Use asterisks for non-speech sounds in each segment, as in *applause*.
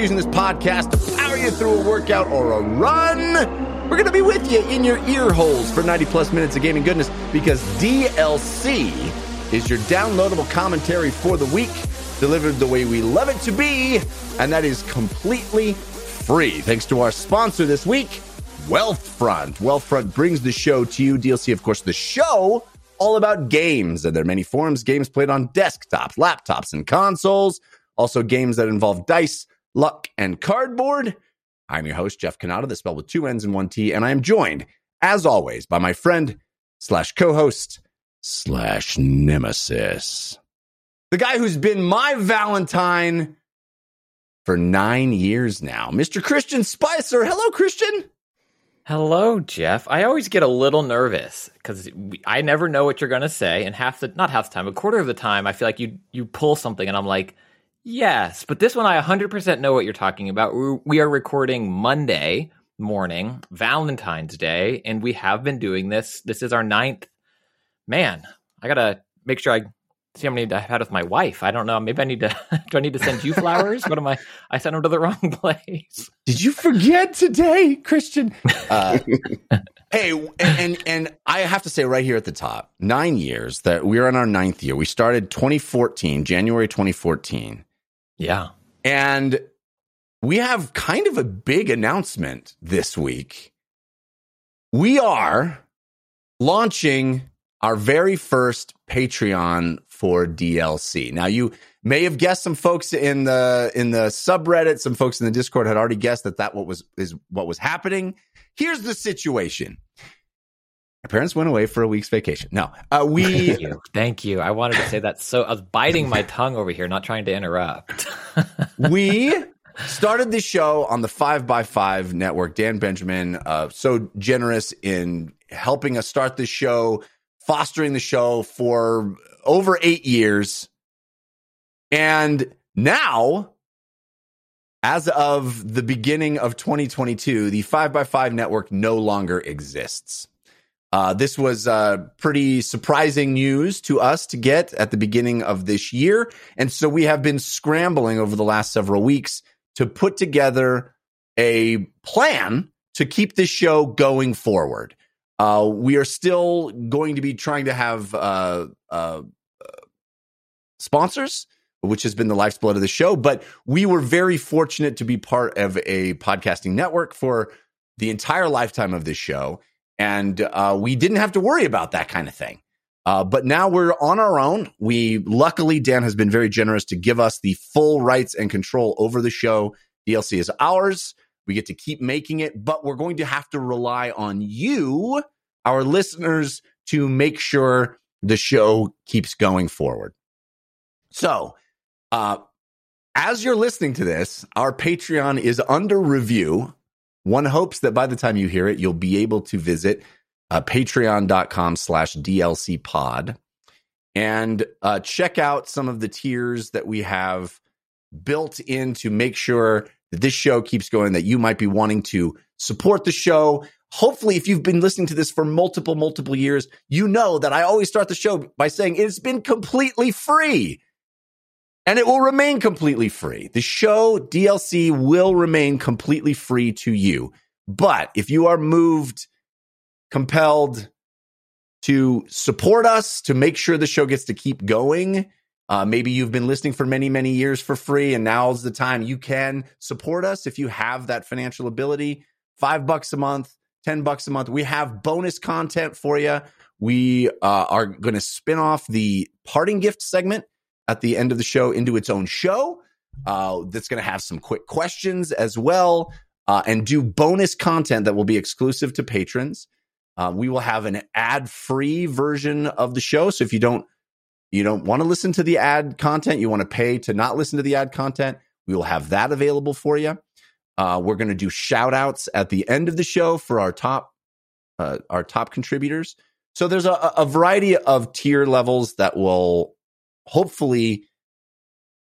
using this podcast to power you through a workout or a run. We're going to be with you in your ear holes for 90 plus minutes of gaming goodness because DLC is your downloadable commentary for the week, delivered the way we love it to be, and that is completely free. Thanks to our sponsor this week, Wealthfront. Wealthfront brings the show to you. DLC, of course, the show all about games and there are many forms. Games played on desktops, laptops, and consoles. Also, games that involve dice, luck, and cardboard. I'm your host, Jeff Cannata, the spell with two N's and one T, and I am joined, as always, by my friend slash co-host slash nemesis. The guy who's been my Valentine for nine years now, Mr. Christian Spicer. Hello, Christian. Hello, Jeff. I always get a little nervous because I never know what you're going to say, and half the not half the time, a quarter of the time, I feel like you you pull something, and I'm like, yes. But this one, I 100% know what you're talking about. We are recording Monday morning, Valentine's Day, and we have been doing this. This is our ninth. Man, I gotta make sure I see how many I've had with my wife. I don't know. Maybe I need to. *laughs* do I need to send you flowers? what am I? I sent them to the wrong *laughs* place. Did you forget today, Christian? Uh, *laughs* hey, and, and, and I have to say right here at the top, nine years that we're in our ninth year. We started 2014, January 2014. Yeah, and we have kind of a big announcement this week. We are launching our very first Patreon for DLC. Now you may have guessed some folks in the in the subreddit, some folks in the Discord had already guessed that that what was is what was happening. Here's the situation. My parents went away for a week's vacation. No, uh, we. Thank you. Thank you. I wanted to say that. So I was biting my tongue over here, not trying to interrupt. *laughs* we started the show on the Five by Five network. Dan Benjamin, uh, so generous in helping us start the show, fostering the show for over eight years. And now, as of the beginning of 2022, the 5x5 network no longer exists. Uh, this was uh, pretty surprising news to us to get at the beginning of this year. And so we have been scrambling over the last several weeks to put together a plan to keep this show going forward. Uh, we are still going to be trying to have uh, uh, sponsors, which has been the lifeblood of the show. But we were very fortunate to be part of a podcasting network for the entire lifetime of this show. And uh, we didn't have to worry about that kind of thing. Uh, but now we're on our own. We luckily, Dan has been very generous to give us the full rights and control over the show. DLC is ours. We get to keep making it, but we're going to have to rely on you, our listeners, to make sure the show keeps going forward. So, uh, as you're listening to this, our Patreon is under review. One hopes that by the time you hear it, you'll be able to visit uh, patreon.com slash DLC pod and uh, check out some of the tiers that we have built in to make sure that this show keeps going, that you might be wanting to support the show. Hopefully, if you've been listening to this for multiple, multiple years, you know that I always start the show by saying it's been completely free and it will remain completely free. The show DLC will remain completely free to you. But if you are moved, compelled to support us, to make sure the show gets to keep going, uh, maybe you've been listening for many, many years for free, and now's the time you can support us if you have that financial ability. Five bucks a month, 10 bucks a month. We have bonus content for you. We uh, are going to spin off the parting gift segment at the end of the show into its own show. Uh, that's going to have some quick questions as well, uh, and do bonus content that will be exclusive to patrons. Uh, we will have an ad-free version of the show. So if you don't you don't want to listen to the ad content, you want to pay to not listen to the ad content, we will have that available for you. Uh, we're going to do shout outs at the end of the show for our top uh, our top contributors. So there's a, a variety of tier levels that will hopefully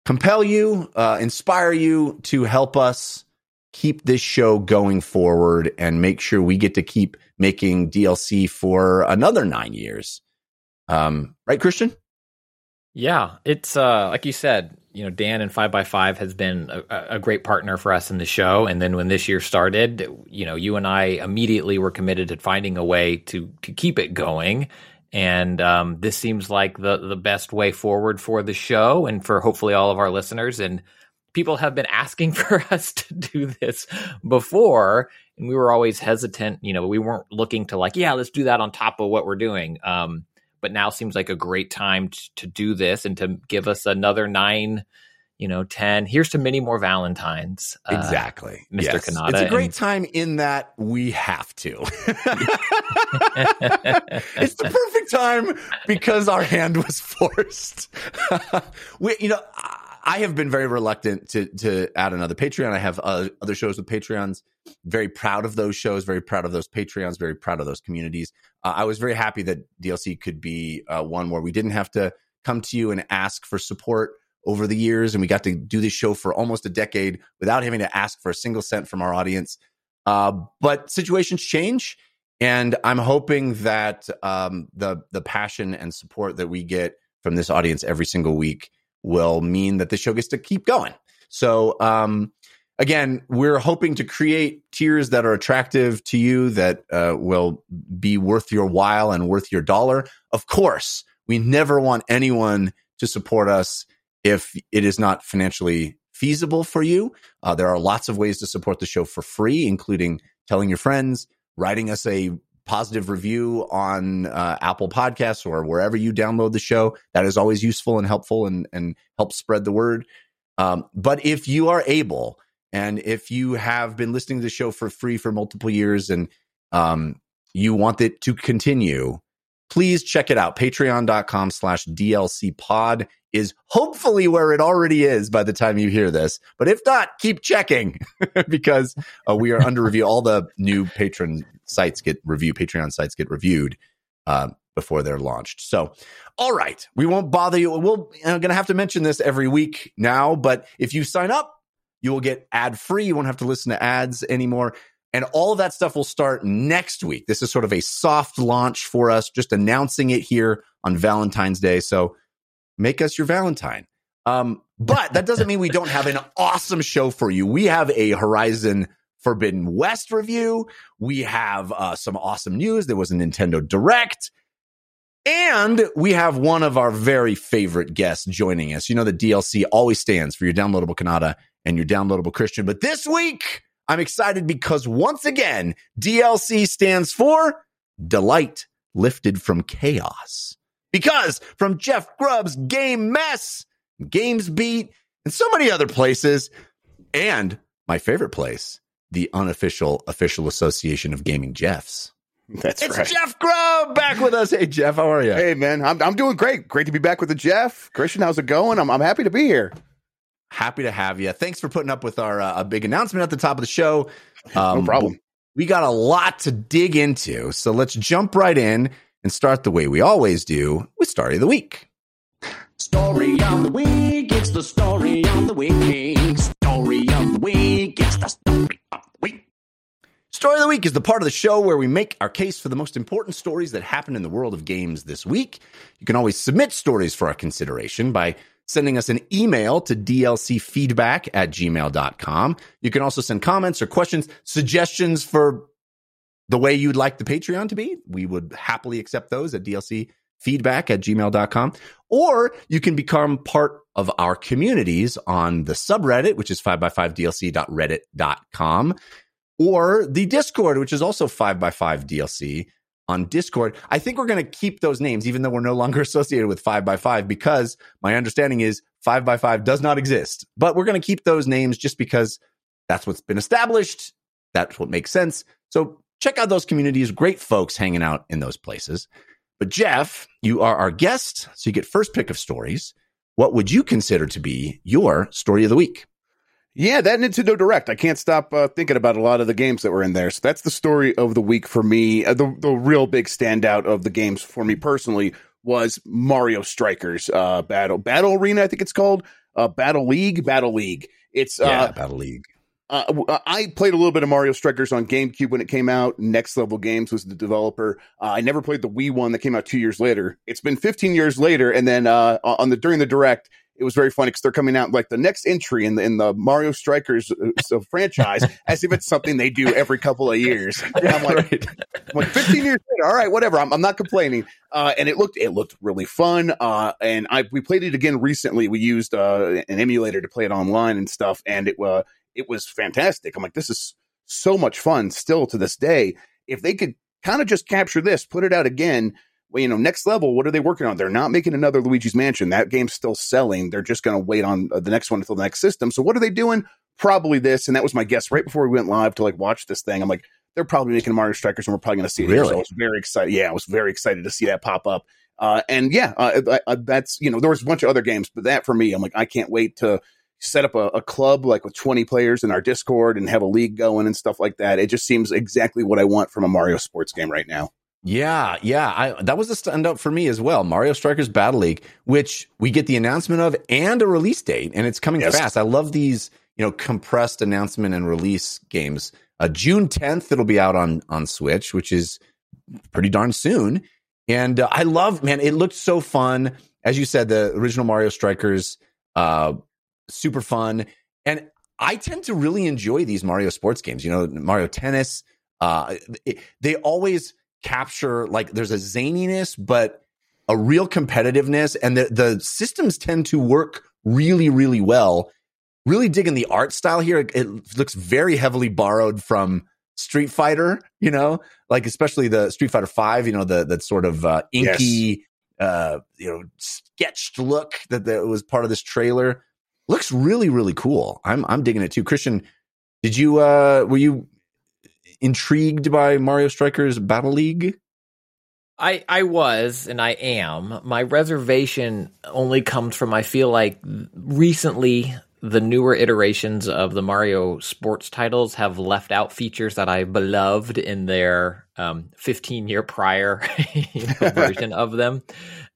compel you, uh, inspire you to help us keep this show going forward and make sure we get to keep making DLC for another nine years. Um, right, Christian? Yeah, it's uh, like you said, you know, Dan and Five by Five has been a, a, great partner for us in the show. And then when this year started, you know, you and I immediately were committed to finding a way to to keep it going. And um, this seems like the the best way forward for the show and for hopefully all of our listeners. And people have been asking *laughs* for us to do this before, and we were always hesitant. You know, we weren't looking to like, yeah, let's do that on top of what we're doing. Um, but now seems like a great time to do this and to give us another nine you know, 10. Here's to many more Valentines. Uh, exactly. Mr. Yes. Cannata. It's a great and- time in that we have to. *laughs* *laughs* it's the perfect time because our hand was forced. *laughs* we, you know, I have been very reluctant to to add another Patreon. I have uh, other shows with Patreons. Very proud of those shows. Very proud of those Patreons. Very proud of those communities. Uh, I was very happy that DLC could be uh, one where we didn't have to come to you and ask for support over the years, and we got to do this show for almost a decade without having to ask for a single cent from our audience. Uh, but situations change, and I'm hoping that um, the the passion and support that we get from this audience every single week will mean that the show gets to keep going. So, um, again, we're hoping to create tiers that are attractive to you, that uh, will be worth your while and worth your dollar. Of course, we never want anyone to support us if it is not financially feasible for you. Uh, there are lots of ways to support the show for free, including telling your friends, writing us a positive review on uh, Apple Podcasts or wherever you download the show. That is always useful and helpful and, and helps spread the word. Um, but if you are able, and if you have been listening to the show for free for multiple years and um, you want it to continue, please check it out. Patreon.com slash DLC pod is hopefully where it already is by the time you hear this. But if not, keep checking *laughs* because uh, we are under review. All the new patron sites get review, Patreon sites get reviewed uh, before they're launched. So, all right, we won't bother you. We're uh, going to have to mention this every week now, but if you sign up, you will get ad free. You won't have to listen to ads anymore. And all of that stuff will start next week. This is sort of a soft launch for us, just announcing it here on Valentine's Day. So make us your Valentine. Um, but that doesn't mean we don't have an awesome show for you. We have a Horizon Forbidden West review. We have uh, some awesome news. There was a Nintendo Direct. And we have one of our very favorite guests joining us. You know, the DLC always stands for your downloadable Cannata and your downloadable Christian. But this week, I'm excited because once again, DLC stands for Delight Lifted from Chaos. Because from Jeff Grubb's Game Mess, Games Beat, and so many other places, and my favorite place, the unofficial official association of gaming Jeffs. That's it's right. Jeff Grubb back with us. Hey Jeff, how are you? Hey man, I'm I'm doing great. Great to be back with the Jeff. Christian, how's it going? I'm I'm happy to be here. Happy to have you. Thanks for putting up with our uh, big announcement at the top of the show. Um, no problem. We got a lot to dig into, so let's jump right in and start the way we always do with Story of the Week. Story of the Week, it's the story of the week. Story of the Week, it's the story of the week. Story of the Week is the part of the show where we make our case for the most important stories that happen in the world of games this week. You can always submit stories for our consideration by sending us an email to dlcfeedback at gmail.com. You can also send comments or questions, suggestions for the way you'd like the Patreon to be. We would happily accept those at DLC feedback at gmail.com. Or you can become part of our communities on the subreddit, which is 5x5dlc.reddit.com, or the Discord, which is also 5x5dlc on Discord. I think we're going to keep those names, even though we're no longer *laughs* associated with 5x5, because my understanding is 5x5 does not exist. But we're going to keep those names just because that's what's been established. That's what makes sense. So check out those communities. Great folks hanging out in those places. But Jeff, you are our guest, so you get first pick of stories. What would you consider to be your story of the week? Yeah, that Nintendo Direct. I can't stop uh, thinking about a lot of the games that were in there. So that's the story of the week for me. Uh, the the real big standout of the games for me personally was Mario Strikers uh, Battle Battle Arena. I think it's called uh, Battle League. Battle League. It's yeah, uh, Battle League. Uh, I played a little bit of Mario Strikers on GameCube when it came out. Next Level Games was the developer. Uh, I never played the Wii one that came out two years later. It's been 15 years later, and then uh, on the during the direct, it was very funny because they're coming out like the next entry in the in the Mario Strikers uh, franchise as if it's something they do every couple of years. And I'm like, Right. I'm like 15 years later. All right, whatever. I'm, I'm not complaining. Uh, and it looked it looked really fun. Uh, and I we played it again recently. We used uh, an emulator to play it online and stuff, and it uh, it was fantastic. I'm like, this is so much fun still to this day. If they could kind of just capture this, put it out again. Well, you know, next level. What are they working on? They're not making another Luigi's Mansion. That game's still selling. They're just going to wait on uh, the next one until the next system. So what are they doing? Probably this. And that was my guess right before we went live to like watch this thing. I'm like, they're probably making Mario Strikers, and we're probably going to see it. here. Really? So I was very excited. Yeah, I was very excited to see that pop up. Uh, and yeah, uh, uh, uh, that's you know there was a bunch of other games, but that for me, I'm like, I can't wait to set up a, a club like with 20 players in our Discord and have a league going and stuff like that. It just seems exactly what I want from a Mario sports game right now. Yeah, yeah. I, that was a standout for me as well. Mario Strikers Battle League, which we get the announcement of and a release date, and it's coming Yes. fast. I love these, you know, compressed announcement and release games. Uh, June 10th, it'll be out on on Switch, which is pretty darn soon. And uh, I love, man, it looked so fun. As you said, the original Mario Strikers, uh, super fun. And I tend to really enjoy these Mario sports games. You know, Mario Tennis. Uh, it- they always capture like there's a zaniness, but a real competitiveness, and the the systems tend to work really, really well. Really digging the art style here. It, it looks very heavily borrowed from Street Fighter. You know, like especially the Street Fighter Five. You know, the that sort of uh, inky, uh, you know, sketched look that, that was part of this trailer. Looks really, really cool. I'm I'm digging it too. Christian, did you uh were you intrigued by Mario Strikers Battle League? I I was and I am. My reservation only comes from I feel like recently the newer iterations of the Mario sports titles have left out features that I beloved in their um, 15 year prior *laughs* you know, *laughs* version of them.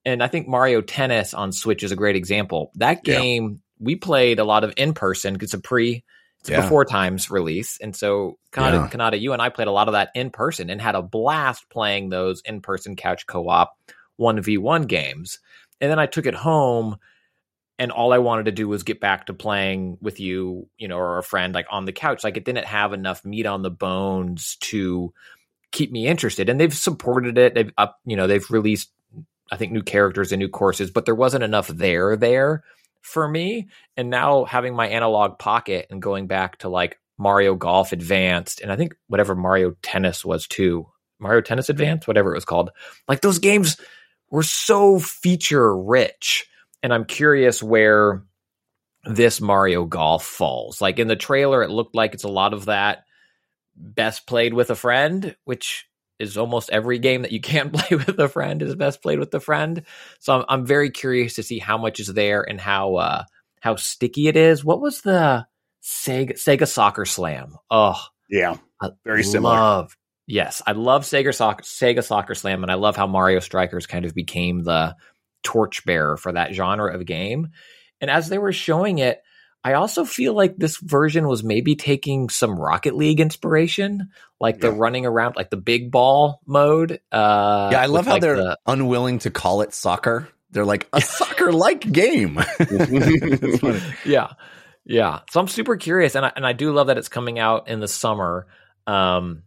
And I think Mario Tennis on Switch is a great example. That Yeah. game we played a lot of in person. It's a pre, Yeah. before times release, and so Cannata, Yeah. Cannata, you and I played a lot of that in person and had a blast playing those in person couch co op one v one games. And then I took it home, and all I wanted to do was get back to playing with you, you know, or a friend like on the couch. Like it didn't have enough meat on the bones to keep me interested. And they've supported it. They've up, you know, they've released I think new characters and new courses, but there wasn't enough there there for me. And now having my analog pocket and going back to like Mario Golf Advanced and I think whatever Mario Tennis was too. Mario Tennis Advanced, whatever it was called. Like those games were so feature rich. And I'm curious where this Mario Golf falls. Like in the trailer, it looked like it's a lot of that best played with a friend, which is almost every game that you can *laughs* play with a friend is best played with a friend. So I'm, I'm very curious to see how much is there and how uh, how sticky it is. What was the Sega Sega Soccer Slam? Oh, Yeah, I Very similar. Love, yes, I love Sega Soccer Sega Soccer Slam, and I love how Mario Strikers kind of became the torchbearer for that genre of game. And as they were showing it, I also feel like this version was maybe taking some Rocket League inspiration, like the running around, like the big ball mode. Uh, yeah, I love how like, they're the- unwilling to call it soccer. They're like a *laughs* soccer-like game. *laughs* Yeah yeah so i'm super curious and I, and I do love that it's coming out in the summer um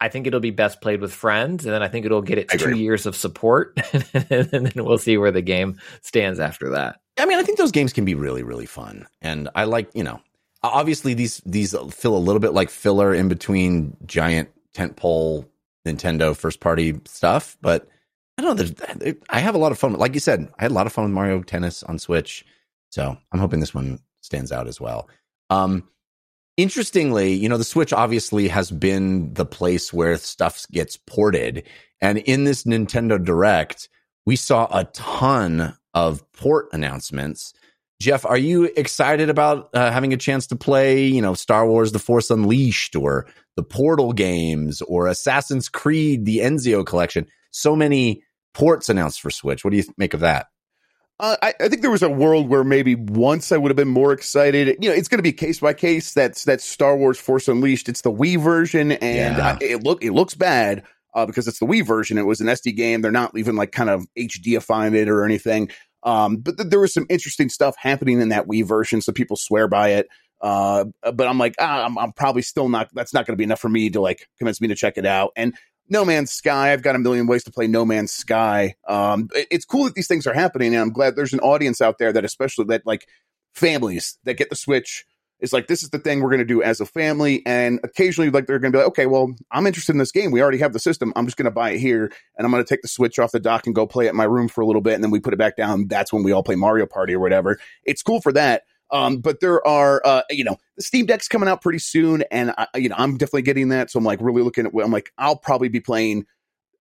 i think it'll be best played with friends and then i think it'll get its I two agree. years of support *laughs* and then we'll see where the game stands after that I mean, I think those games can be really, really fun, and I like you know, obviously these these feel a little bit like filler in between giant tentpole Nintendo first party stuff, but I don't know. I have a lot of fun. Like you said, I had a lot of fun with Mario Tennis on Switch, so I'm hoping this one stands out as well. Um, interestingly, you know, the Switch obviously has been the place where stuff gets ported, and in this Nintendo Direct, we saw a ton of port announcements. Jeff, are you excited about uh, having a chance to play, you know, Star Wars: The Force Unleashed, or the Portal games, or Assassin's Creed: The Ezio Collection? So many ports announced for Switch. What do you make of that? Uh, I, I think there was a world where maybe once I would have been more excited. You know, it's going to be case by case. That's that's Star Wars Force Unleashed. It's the Wii version, and Yeah. I, it look it looks bad uh, because it's the Wii version. It was an SD game. They're not even like kind of HDifying it or anything. Um, but th- there was some interesting stuff happening in that Wii version, so people swear by it. Uh, but I'm like, ah, I'm, I'm probably still not. That's not going to be enough for me to like convince me to check it out. And no Man's Sky. I've got a million ways to play No Man's Sky. Um, it- it's cool that these things are happening, and I'm glad there's an audience out there that, especially that like families that get the Switch, is like this is the thing we're going to do as a family. And occasionally, like they're going to be like, okay, well, I'm interested in this game. We already have the system. I'm just going to buy it here, and I'm going to take the Switch off the dock and go play it in my room for a little bit, and then we put it back down. That's when we all play Mario Party or whatever. It's cool for that. Um, but there are, uh, you know, the Steam Deck's coming out pretty soon, and I, you know, I'm definitely getting that. So I'm like really looking at. I'm like, I'll probably be playing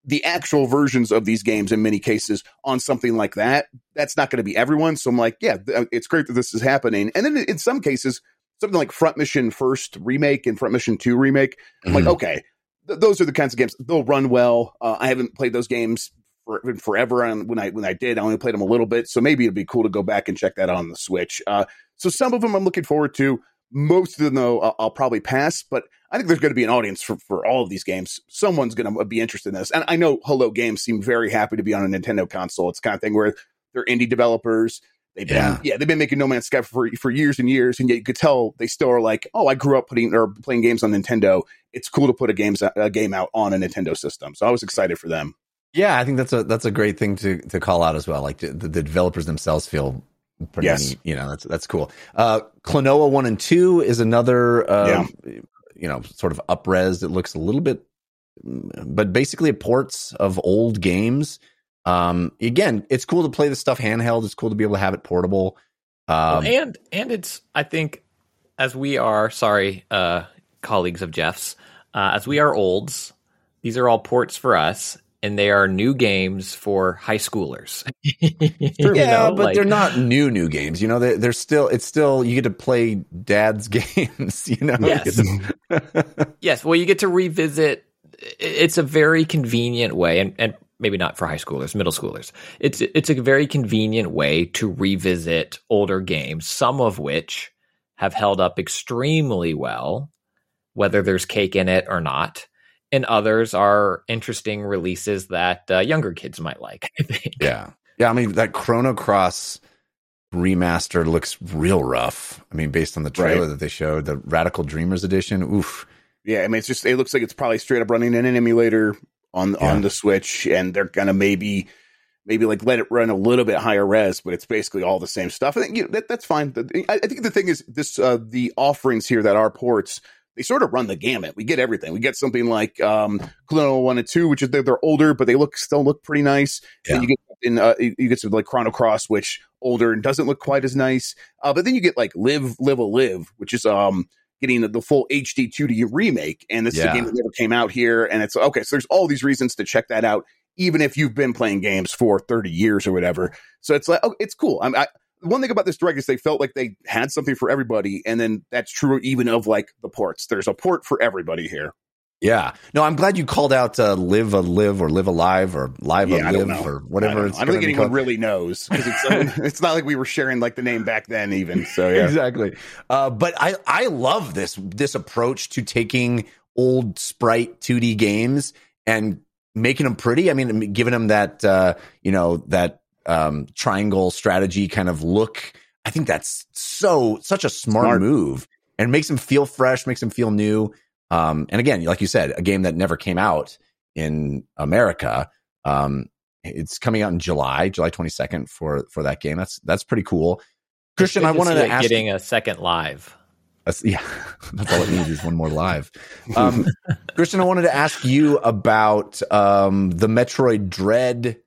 the actual versions of these games in many cases on something like that. That's not going to be everyone. So I'm like, yeah, th- it's great that this is happening. And then in some cases, something like Front Mission First remake and Front Mission Two remake, I'm like, Mhm. okay, th- those are the kinds of games they'll run well. Uh, I haven't played those games for, forever, and when I when I did, I only played them a little bit. So maybe it'd be cool to go back and check that out on the Switch. Uh, so some of them I'm looking forward to. Most of them, though, I'll, I'll probably pass. But I think there's going to be an audience for, for all of these games. Someone's going to be interested in this. And I know Hello Games seem very happy to be on a Nintendo console. It's the kind of thing where they're indie developers. They've been, Yeah. yeah. they've been making No Man's Sky for for years and years, and yet you could tell they still are like, oh, I grew up putting or playing games on Nintendo. It's cool to put a games a game out on a Nintendo system. So I was excited for them. Yeah, I think that's a that's a great thing to to call out as well. Like the, the developers themselves feel pretty Yes. neat. You know, that's that's cool. Uh, Klonoa one and two is another. Uh, You know, sort of upres. It looks a little bit, but basically ports of old games. Um, again, it's cool to play the stuff handheld. It's cool to be able to have it portable. Well, Um, and and it's I think as we are sorry uh, colleagues of Jeff's uh, as we are olds, these are all ports for us, and they are new games for high schoolers. *laughs* You yeah, know, but like- they're not new new games. You know, they, they're still. It's still you get to play dad's *laughs* games. You know. Yes. You *laughs* to- Yes, well, you get to revisit. It's a very convenient way, and, and maybe not for high schoolers, middle schoolers. It's it's a very convenient way to revisit older games, some of which have held up extremely well, whether there's cake in it or not, and others are interesting releases that uh, younger kids might like. *laughs* I think. Yeah. Yeah. I mean, that Chrono Cross remaster looks real rough. I mean, based on the trailer Right. that they showed, the Radical Dreamers edition. Oof. Yeah, I mean, it's just it looks like it's probably straight up running in an emulator on Yeah. on the Switch, and they're gonna maybe maybe like let it run a little bit higher res, but it's basically all the same stuff. I think you know, that, that's fine. I, I think the thing is this: uh, the offerings here that are ports, they sort of run the gamut. We get everything. We get something like um, Klonoa One and Two, which is they're, they're older, but they look still look pretty nice. Yeah. And you get in uh, you you get some like Chrono Cross, which older and doesn't look quite as nice. Uh, but then you get like Live Live a Live, which is um getting the, the full HD 2D remake, and this is a game that never came out here. And it's okay, so there's all these reasons to check that out, even if you've been playing games for 30 years or whatever. So it's like, oh, it's cool. I'm, I, one thing about this direct is they felt like they had something for everybody, and then that's true even of like the ports. There's a port for everybody here. Yeah. No, I'm glad you called out uh, Live a Live or Live Alive or Live Yeah, I a don't Live or I whatever don't, it's. I don't think anyone called. really knows because it's, *laughs* *laughs* it's not like we were sharing like the name back then, even. So yeah, Exactly. Uh, but I, I love this this approach to taking old sprite 2D games and making them pretty. I mean, giving them that uh, you know that um, triangle strategy kind of look. I think that's so such a smart, Smart. move and makes him feel fresh, makes him feel new. Um, and again, like you said, a game that never came out in America. Um, it's coming out in July, July 22nd for for that game. That's that's pretty cool. Christian, I wanted to ask getting a second live. yeah, *laughs* that's all it needs is one more live. Um, *laughs* Christian, I wanted to ask you about um, the Metroid Dread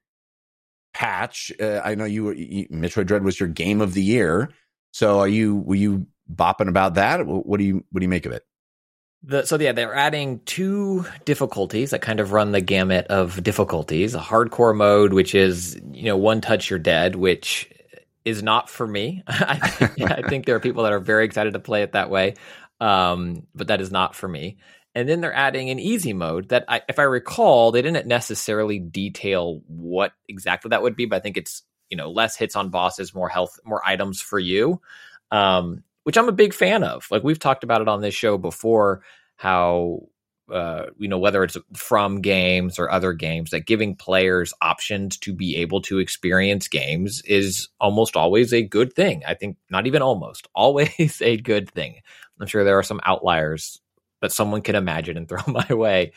patch. Uh, I know you, were, you Metroid Dread was your game of the year. So are you were you bopping about that? What do you what do you make of it? The, so yeah, they're adding two difficulties that kind of run the gamut of difficulties. A hardcore mode, which is you know one touch you're dead, which is not for me. *laughs* I, think, I think there are people that are very excited to play it that way, um, but that is not for me. And then they're adding an easy mode that, I, if I recall, they didn't necessarily detail what exactly that would be, but I think it's you know less hits on bosses, more health, more items for you. Um, which I'm a big fan of. Like we've talked about it on this show before, how uh, you know whether it's from games or other games that giving players options to be able to experience games is almost always a good thing i think not even almost always *laughs* a good thing i'm sure there are some outliers that someone can imagine and *laughs* throw my way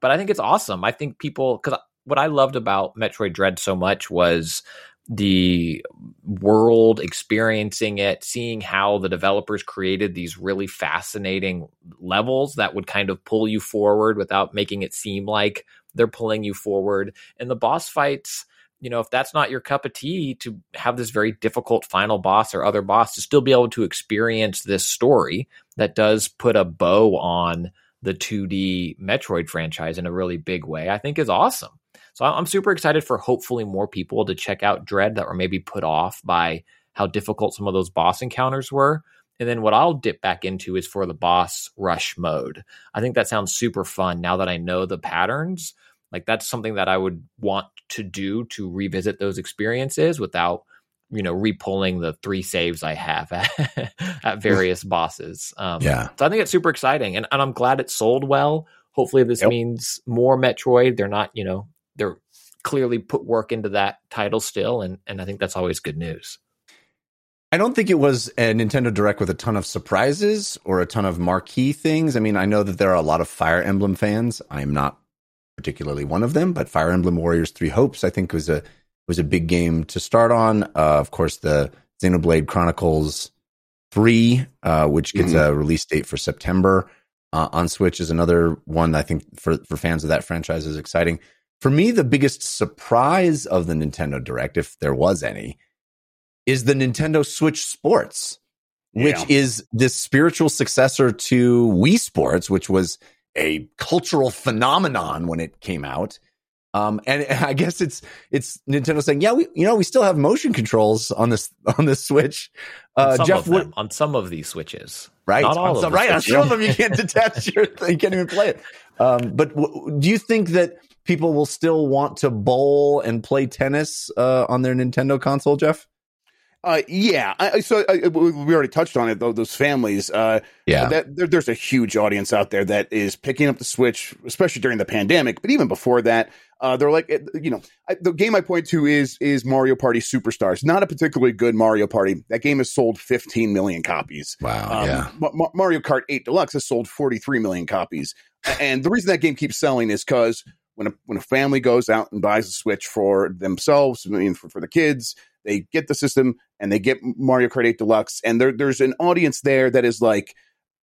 but i think it's awesome i think people because what i loved about metroid dread so much was the world, experiencing it, seeing how the developers created these really fascinating levels that would kind of pull you forward without making it seem like they're pulling you forward. And the boss fights, you know, if that's not your cup of tea to have this very difficult final boss or other boss to still be able to experience this story that does put a bow on the 2D Metroid franchise in a really big way, I think is awesome. So I'm super excited for hopefully more people to check out Dread that were maybe put off by how difficult some of those boss encounters were. And then what I'll dip back into is for the boss rush mode. I think that sounds super fun now that I know the patterns. Like that's something that I would want to do to revisit those experiences without, you know, repulling the three saves I have *laughs* at, at various bosses. Um, Yeah. So I think it's super exciting, and, and I'm glad it sold well. Hopefully, this Yep. means more Metroid. They're not, you know, they're clearly put work into that title still, and and I think that's always good news. I don't think it was a Nintendo Direct with a ton of surprises or a ton of marquee things. I mean, I know that there are a lot of Fire Emblem fans. I am not particularly one of them, but Fire Emblem Warriors Three Hopes, I think, was a was a big game to start on. Uh, of course, the Xenoblade Chronicles Three, uh, which gets a release date for September uh, on Switch, is another one I think for for fans of that franchise is exciting. For me, the biggest surprise of the Nintendo Direct, if there was any, is the Nintendo Switch Sports, which Yeah. is this spiritual successor to Wii Sports, which was a cultural phenomenon when it came out. Um, and I guess it's it's Nintendo saying, yeah, we you know we still have motion controls on this on this Switch. On Uh, some Jeff, them, on some of these switches, right? Not all on some, right. On *laughs* some of them, you can't detach your. You can't even play it. Um, but w- do you think that people will still want to bowl and play tennis uh, on their Nintendo console, Jeff? Uh, yeah. I, so I, we already touched on it though. Those families. Uh, that there, there's a huge audience out there that is picking up the Switch, especially during the pandemic. But even before that, uh, they're like, you know, I, the game I point to is is Mario Party Superstars. Not a particularly good Mario Party. That game has sold 15 million copies. Wow. Um, yeah. Ma- Ma- Mario Kart 8 Deluxe has sold 43 million copies. And the reason that game keeps selling is because when a, when a family goes out and buys a Switch for themselves, I mean, for, for the kids, they get the system and they get Mario Kart 8 Deluxe. And there, there's an audience there that is like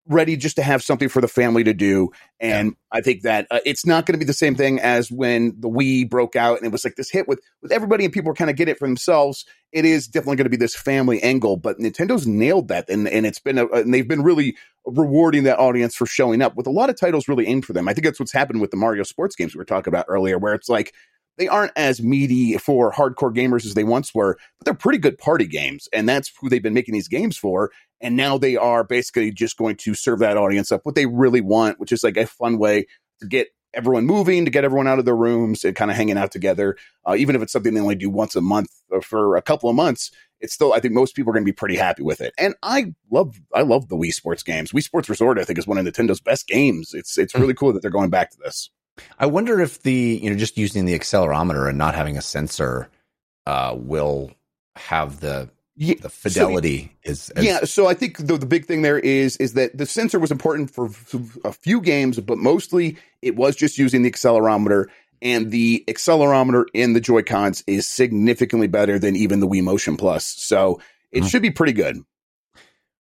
ready just to have something for the family to do. And I think that uh, it's not going to be the same thing as when the Wii broke out and it was like this hit with, with everybody and people were kind of getting it for themselves. It is definitely going to be this family angle, but Nintendo's nailed that. And, and it's been, a, and they've been really rewarding that audience for showing up with a lot of titles really aimed for them. I think that's what's happened with the Mario sports games we were talking about earlier, where it's like, they aren't as meaty for hardcore gamers as they once were, but they're pretty good party games. And that's who they've been making these games for. And now they are basically just going to serve that audience up what they really want, which is like a fun way to get everyone moving, to get everyone out of their rooms and kind of hanging out together. Uh, even if it's something they only do once a month or for a couple of months, it's still, I think most people are going to be pretty happy with it. And I love, I love the Wii Sports games. Wii Sports Resort, I think, is one of Nintendo's best games. It's, it's really cool that they're going back to this. I wonder if the you know just using the accelerometer and not having a sensor uh, will have the Yeah, the fidelity is as, yeah, so I think the, the big thing there is is that the sensor was important for a few games, but mostly it was just using the accelerometer. And the accelerometer in the Joy Cons is significantly better than even the Wii Motion Plus. So it Mhm. should be pretty good.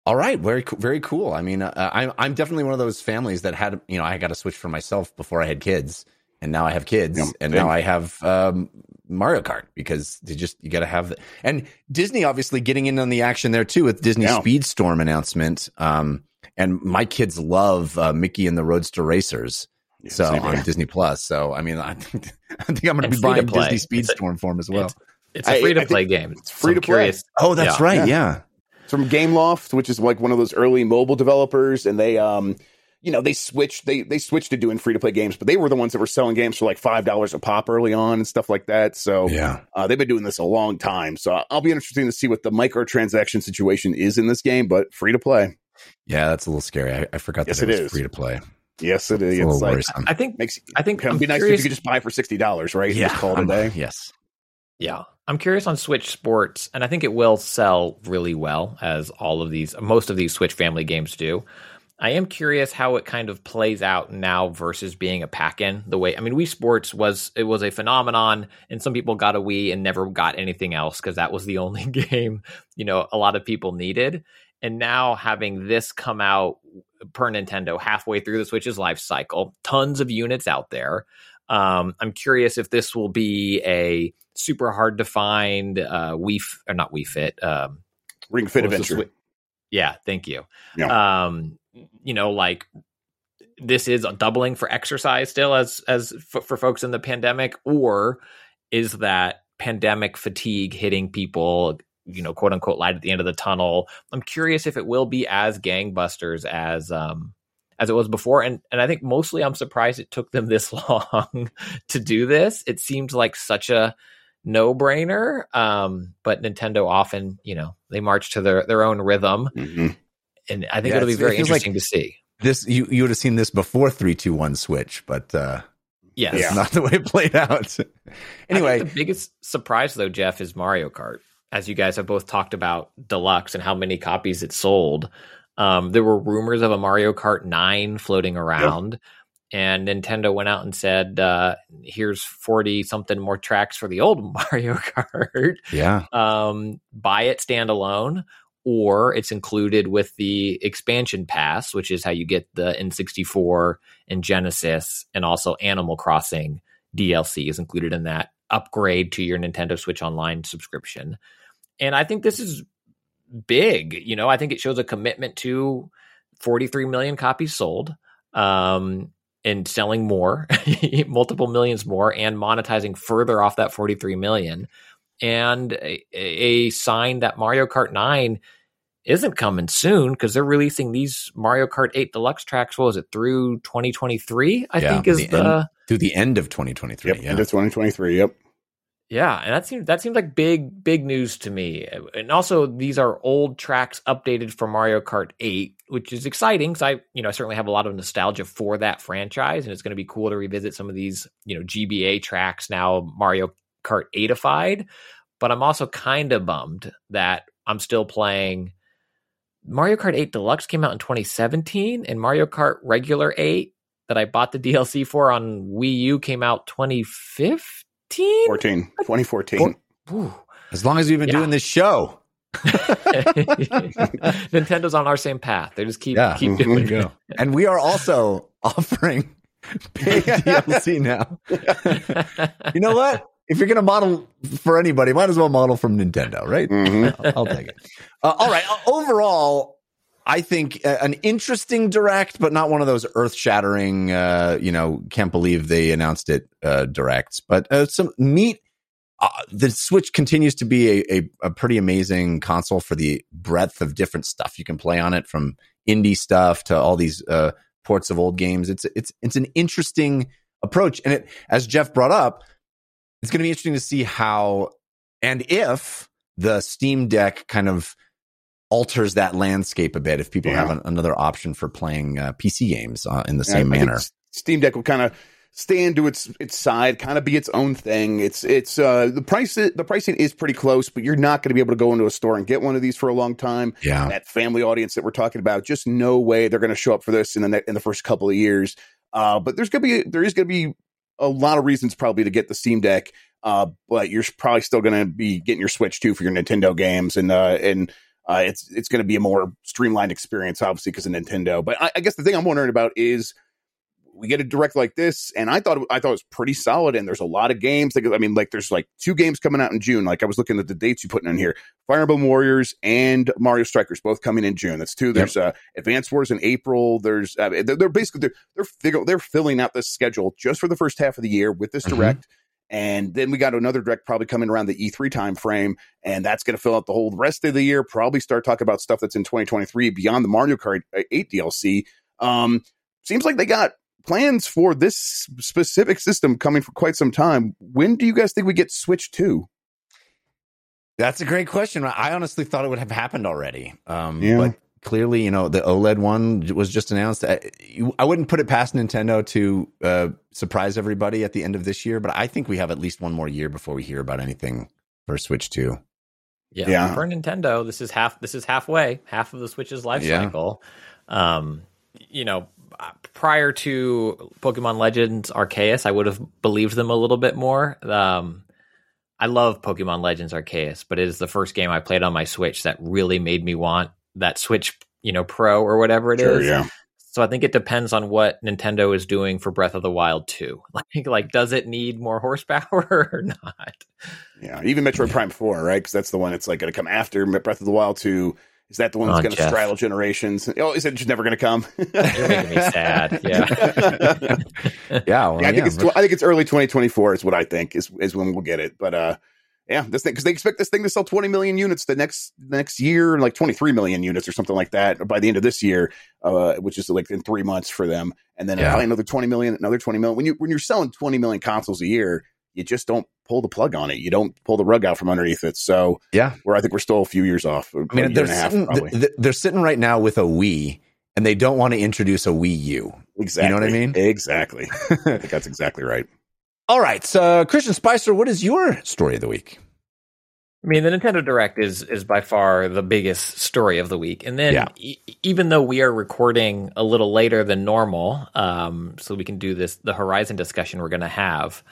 All right, very very cool. I mean, uh, I'm I'm definitely one of those families that had you know I got to switch for myself before I had kids, and now I have kids, Yeah, and same. now I have um, Mario Kart because they just you got to have the, and Disney obviously getting in on the action there too with Disney Yeah. Speedstorm announcement. Um, and my kids love uh, Mickey and the Roadster Racers. Yeah, so same on. Disney Plus. So I mean, I *laughs* think, I think I'm going to be buying. Disney It's a- Speedstorm for 'em as well. It's, it's I- a free to play game. it's free to play. Oh, that's Yeah. right. Yeah. Yeah. It's from Gameloft, which is like one of those early mobile developers, and they um you know, they switched they they switched to doing free to play games, but they were the ones that were selling games for like five dollars a pop early on and stuff like that. So Yeah. uh, they've been doing this a long time. So I'll be interested to see what the microtransaction situation is in this game, but free to play. Yeah, that's a little scary. I, I forgot Yes, that it, it was free to play. Yes, it is. It's a little It's like. I think makes I think it'd I'm be nice curious, if you could just buy for sixty dollars, right? yeah, just call it a I'm- day. Yes. Yeah. I'm curious on Switch Sports, and I think it will sell really well, as all of these, most of these Switch family games do. I am curious how it kind of plays out now versus being a pack in. The way, I mean, Wii Sports was, it was a phenomenon, and some people got a Wii and never got anything else because that was the *laughs* only game, you know, a lot of people needed. And now having this come out per Nintendo halfway through the Switch's life cycle, tons of units out there. Um, I'm curious if this will be a super hard to find uh, F- or not Wii Fit. Um, Ring Fit Adventure. Yeah, thank you. Yeah. Um, you know, like this is a doubling for exercise still as as f- for folks in the pandemic, or is that pandemic fatigue hitting people? You know, quote unquote, light at the end of the tunnel. I'm curious if it will be as gangbusters as um as it was before, and and I think mostly I'm surprised it took them *laughs* this long to do this. It seemed like such a no brainer. Um, but Nintendo often, you know, they march to their their own rhythm, Mhm. and I think Yeah, it'll be it's- it very like- interesting to see. This you you would have seen this before three two one switch, but uh, Yes. that's Yeah. not the way it played out. *laughs* anyway, I think the biggest surprise though, Jeff, is Mario Kart. As you guys have both talked about Deluxe and how many copies it sold. Um, there were rumors of a Mario Kart 9 floating around, and Nintendo went out and said, uh, here's 40 something more tracks for the old *laughs* Mario Kart. yeah, um, buy it standalone, or it's included with the expansion pass, which is how you get the N64 and Genesis, and also Animal Crossing DLC is included in that upgrade to your Nintendo Switch Online subscription. And I think this is big. You know, I think it shows a commitment to 43 million copies sold. Um, and selling more, *laughs* multiple millions more, and monetizing further off that 43 million and a, a sign that Mario Kart 9 isn't coming soon because they're releasing these Mario Kart 8 deluxe tracks. What was it through 2023? I Yeah, think is the the, end. through the end of 2023. Yep. Yeah, Into 2023. Yep. yeah, and that seems that seems like big big news to me. And also, these are old tracks updated for Mario Kart 8, which is exciting because I you know I certainly have a lot of nostalgia for that franchise, and it's going to be cool to revisit some of these you know GBA tracks now Mario Kart 8ified. But I'm also kind of bummed that I'm still playing. Mario Kart 8 Deluxe came out in 2017, and Mario Kart Regular 8 that I bought the *laughs* DLC for on Wii U came out 2015. 14. 2014. Four- as long as we've been Yeah. doing this show. *laughs* Nintendo's on our same path. They just keep Yeah. keep Mhm. doing There you it. *laughs* And we are also offering paid *laughs* DLC now. you know what? If you're going to model for anybody, might as well model from Nintendo, right? Mhm. I'll, I'll take it. Uh, all right. Uh, overall, I think uh, an interesting direct, but not one of those earth shattering, uh, you know, can't believe they announced it uh, directs, but uh, some neat. Uh, the Switch continues to be a, a, a pretty amazing console for the breadth of different stuff you can play on it, from indie stuff to all these uh, ports of old games. It's it's it's an interesting approach, and it, as Jeff brought up, it's going to be interesting to see how and if the Steam Deck kind of alters that landscape a bit. If people Yeah. have an, another option for playing uh, PC games uh, in the Yeah, same I manner. Steam Deck will kind of stand to its its side, kind of be its own thing. It's it's uh the price the pricing is pretty close, but you're not going to be able to go into a store and get one of these for a long time. Yeah, That family audience that we're talking about, just no way they're going to show up for this in the ne- in the first couple of years. Uh, but there's going to be there is to be a lot of reasons probably to get the Steam Deck. Uh, but you're probably still going to be getting your Switch too for your Nintendo games, and uh, and uh, it's it's going to be a more streamlined experience, obviously, because of Nintendo. But I, I guess the thing I'm wondering about is we get a direct like this, and I thought I thought it was pretty solid. And there's a lot of games. Like I mean, like there's like two games coming out in June. Like I was looking at the dates you putting in here: Fire Emblem Warriors and Mario Strikers, both coming in June. That's two. There's uh, Advance Wars in April. There's uh, they're, they're basically they're, they're they're they're filling out this schedule just for the first half of the year with this Mhm. direct. And then we got another direct probably coming around the E3 time frame, and that's going to fill out the whole rest of the year. Probably start talking about stuff that's in 2023 beyond the Mario Kart 8 DLC. Um, seems like they got plans for this specific system coming for quite some time. When do you guys think we get Switch 2? That's a great question. I honestly thought it would have happened already. Um, Yeah. But clearly, you know, the OLED one was just announced. I, you- I wouldn't put it past Nintendo to uh, surprise everybody at the end of this year, but I think we have at least one more year before we hear about anything for Switch 2. Yeah, Yeah. for Nintendo, this is half. This is halfway, half of the Switch's life Yeah. cycle. Um, you know, prior to Pokemon Legends Arceus, I would have believed them a little bit more. Um, I love Pokemon Legends Arceus, but it is the first game I played on my Switch that really made me want that Switch, you know, Pro or whatever it is. Sure, yeah. So I think it depends on what Nintendo is doing for Breath of the Wild 2. *laughs* Like, like does it need more horsepower *laughs* or not? Yeah, even Metroid Prime 4, right? Because that's the one that's like going to come after Breath of the Wild 2. Is that the one that's Oh, going to straddle generations? Oh, is it just never going to come? *laughs* You're making me sad. Yeah. *laughs* Yeah, well, yeah, I think yeah, it's I think it's early 2024 is what I think is is when we'll get it. But uh, yeah, this thing because they expect this thing to sell 20 million units the next next year, and like 23 million units or something like that by the end of this year, uh, which is like in three months for them, and then Yeah. probably another 20 million, another 20 million. When you when you're selling 20 million consoles a year, you just don't pull the plug on it. You don't pull the rug out from underneath it. So yeah. where I think we're still a few years off. I mean, they're and a half, sitting, they're sitting right now with a Wii, and they don't want to introduce a Wii U. exactly. You know what I mean? Exactly. I think that's exactly right. *laughs* All right, so Christian Spicer, what is your story of the week? I mean, the Nintendo Direct is is by far the biggest story of the week, and then Yeah. e- even though we are recording a little later than normal, um, so we can do this the Horizon discussion we're going to have.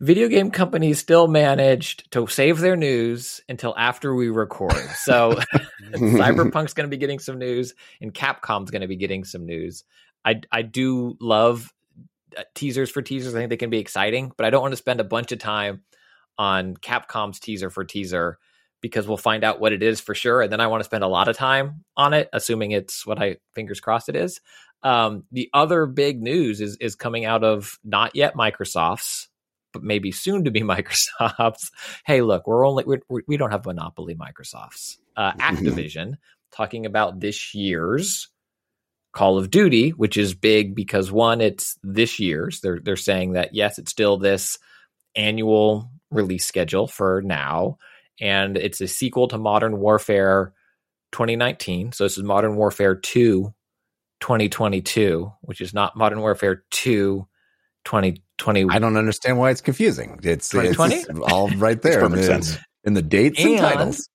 Video game companies still managed to save their news until after we record. So *laughs* Cyberpunk's going to be getting some news, and Capcom's going to be getting some news. I I do love uh, teasers for teasers. I think they can be exciting, but I don't want to spend a bunch of time on Capcom's teaser for teaser because we'll find out what it is for sure, and then I want to spend a lot of time on it, assuming it's what I fingers crossed it is. Um, the other big news is is coming out of not yet Microsoft's, but maybe soon to be *laughs* Microsoft's. Hey, look, we're only we're, we don't have monopoly Microsoft's. Uh, Activision talking about this year's Call of Duty, which is big because one, it's this year's. They're they're saying that yes, it's still this annual release schedule for now, and it's a sequel to Modern Warfare 2019. So this is Modern Warfare 2 2022, which is not Modern Warfare 2 2020. I don't understand why it's confusing. It's, it's 2020? all right there in the, sense. in the dates and, And- titles.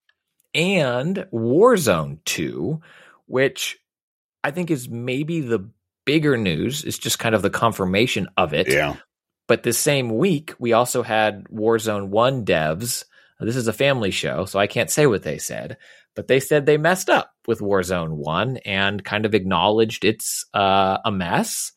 and Warzone 2, which I think is maybe the bigger news. It's just kind of the confirmation of it. Yeah. But the same week, we also had Warzone 1 devs. This is a family show, so I can't say what they said, but they said they messed up with Warzone 1 and kind of acknowledged it's uh, a mess.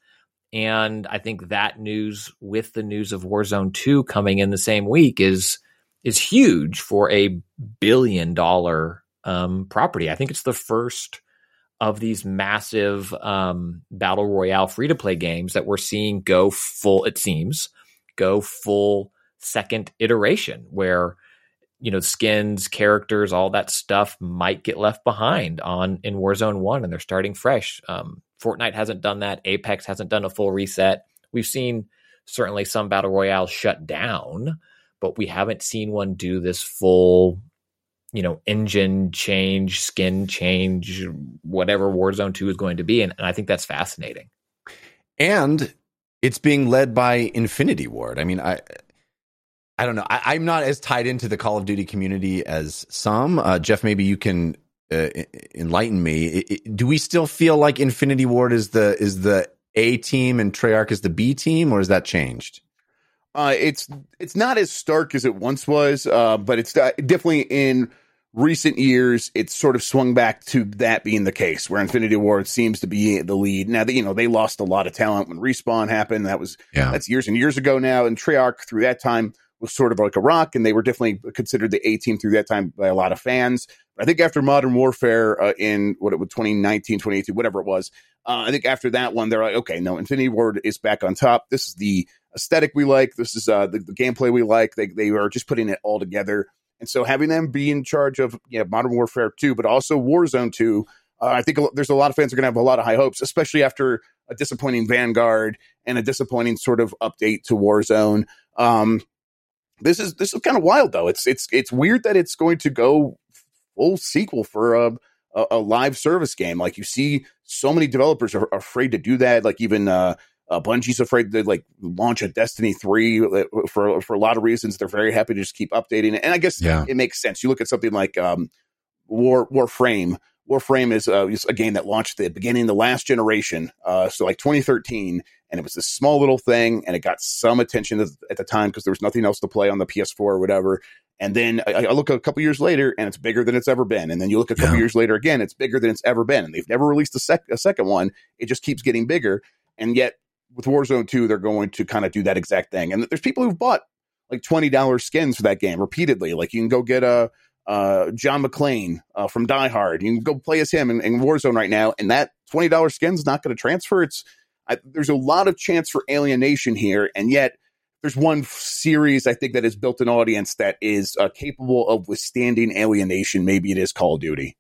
And I think that news with the news of Warzone 2 coming in the same week is is huge for a billion dollar um, property. I think it's the first of these massive um, battle royale free to play games that we're seeing go full. It seems go full second iteration where you know skins, characters, all that stuff might get left behind on in Warzone One, and they're starting fresh. Um, Fortnite hasn't done that. Apex hasn't done a full reset. We've seen certainly some battle royales shut down, but we haven't seen one do this full you know, engine change, skin change, whatever Warzone 2 is going to be. And, and I think that's fascinating. and it's being led by Infinity Ward. I mean, I I don't know. I, I'm not as tied into the Call of Duty community as some. Uh, Jeff, maybe you can uh, enlighten me. I- I- do we still feel like Infinity Ward is the is the A team and Treyarch is the B team, or has that changed? Uh, it's it's not as stark as it once was, uh, but it's uh, definitely in recent years it's sort of swung back to that being the case, where Infinity Ward seems to be the lead. Now that you know they lost a lot of talent when Respawn happened, that was Yeah. that's years and years ago now, and Treyarch through that time was sort of like a rock, and they were definitely considered the A team through that time by a lot of fans. I think after Modern Warfare uh, in what it was 2019, 2018, whatever it was, uh, I think after that one, they're like, okay, no, Infinity Ward is back on top. This is the aesthetic we like. This is uh, the, the gameplay we like. They they are just putting it all together. And so having them be in charge of you know, Modern Warfare 2, but also Warzone 2, uh, I think there's a lot of fans are going to have a lot of high hopes, especially after a disappointing Vanguard and a disappointing sort of update to Warzone. Um, this is this is kind of wild though. It's it's it's weird that it's going to go full sequel for a a, a live service game. Like you see, so many developers are, are afraid to do that. Like even uh, uh, Bungie's afraid to like launch a Destiny three uh, for for a lot of reasons. They're very happy to just keep updating it, and I guess Yeah. it makes sense. You look at something like um, War Warframe. Warframe is uh, is a game that launched at the beginning of the last generation, uh, so like 2013, and it was this small little thing, and it got some attention at the time because there was nothing else to play on the PS4 or whatever. And then I, I look a couple years later, and it's bigger than it's ever been. And then you look a couple Yeah. years later again, it's bigger than it's ever been. And they've never released a, sec- a second one. It just keeps getting bigger. And yet with Warzone 2, they're going to kind of do that exact thing. And there's people who've bought like twenty dollars skins for that game repeatedly. Like you can go get a uh, John McClane uh, from Die Hard. You can go play as him in, in Warzone right now, and that twenty dollars skin's not going to transfer. It's I, there's a lot of chance for alienation here, and yet there's one series I think that has built an audience that is uh, capable of withstanding alienation. Maybe it is Call of Duty.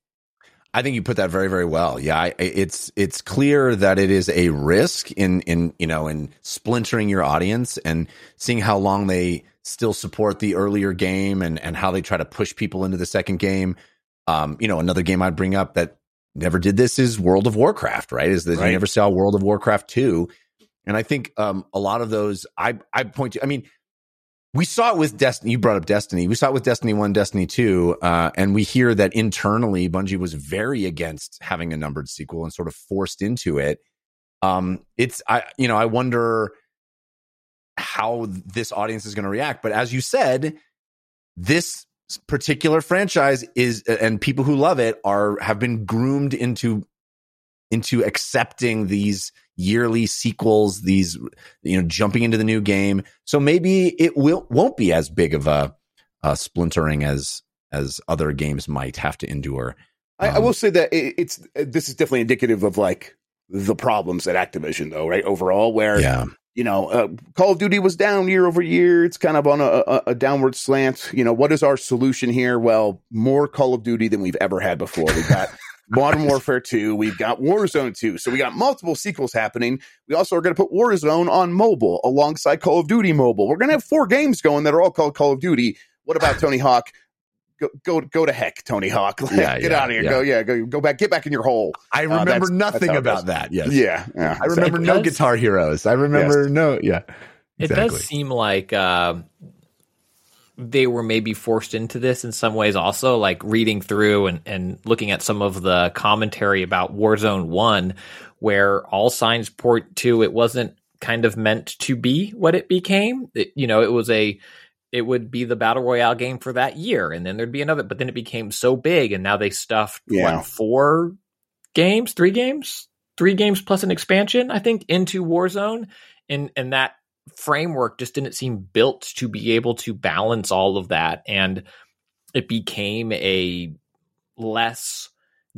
I think you put that very, very well. Yeah, I, it's it's clear that it is a risk in in you know in splintering your audience and seeing how long they still support the earlier game and and how they try to push people into the second game. Um, you know, another game I'd bring up that never did this is World of Warcraft. Right? Is that Right. you never saw World of Warcraft two, and I think um a lot of those I I point to. I mean, we saw it with Destiny. You brought up Destiny. We saw it with Destiny 1, Destiny 2. Uh, and we hear that internally, Bungie was very against having a numbered sequel and sort of forced into it. Um, it's, I, you know, I wonder how this audience is going to react. But as you said, this particular franchise is, and people who love it are, have been groomed into, into accepting these yearly sequels, these, you know, jumping into the new game. So maybe it will won't be as big of a, a splintering as as other games might have to endure. I, I Um, will say that it, it's this is definitely indicative of like the problems at Activision, though, right? Overall, where Yeah, you know, uh, Call of Duty was down year over year. It's kind of on a, a, a downward slant. You know, what is our solution here? Well, more Call of Duty than we've ever had before. We've got *laughs* Modern Warfare 2. We've got Warzone 2. So we got multiple sequels happening. We also are going to put Warzone on mobile alongside Call of Duty mobile. We're going to have four games going that are all called Call of Duty. What about Tony Hawk? Go, go, go to heck, Tony Hawk. *laughs* Like, Yeah, get yeah, out of here. yeah. Go, yeah, go, go back, get back in your hole. I Uh, remember that's- nothing that's about that. Yes, Yeah, yeah. I remember no does- Guitar Heroes. I remember no. Yeah, It does seem like uh, they were maybe forced into this in some ways. Also, like reading through and, and looking at some of the commentary about Warzone One, where all signs point to it wasn't kind of meant to be what it became. It, you know, it was a it would be the battle royale game for that year, and then there'd be another. But then it became so big, and now they stuffed Yeah. what four games, three games, three games plus an expansion, I think, into Warzone, and and that framework just didn't seem built to be able to balance all of that, and it became a less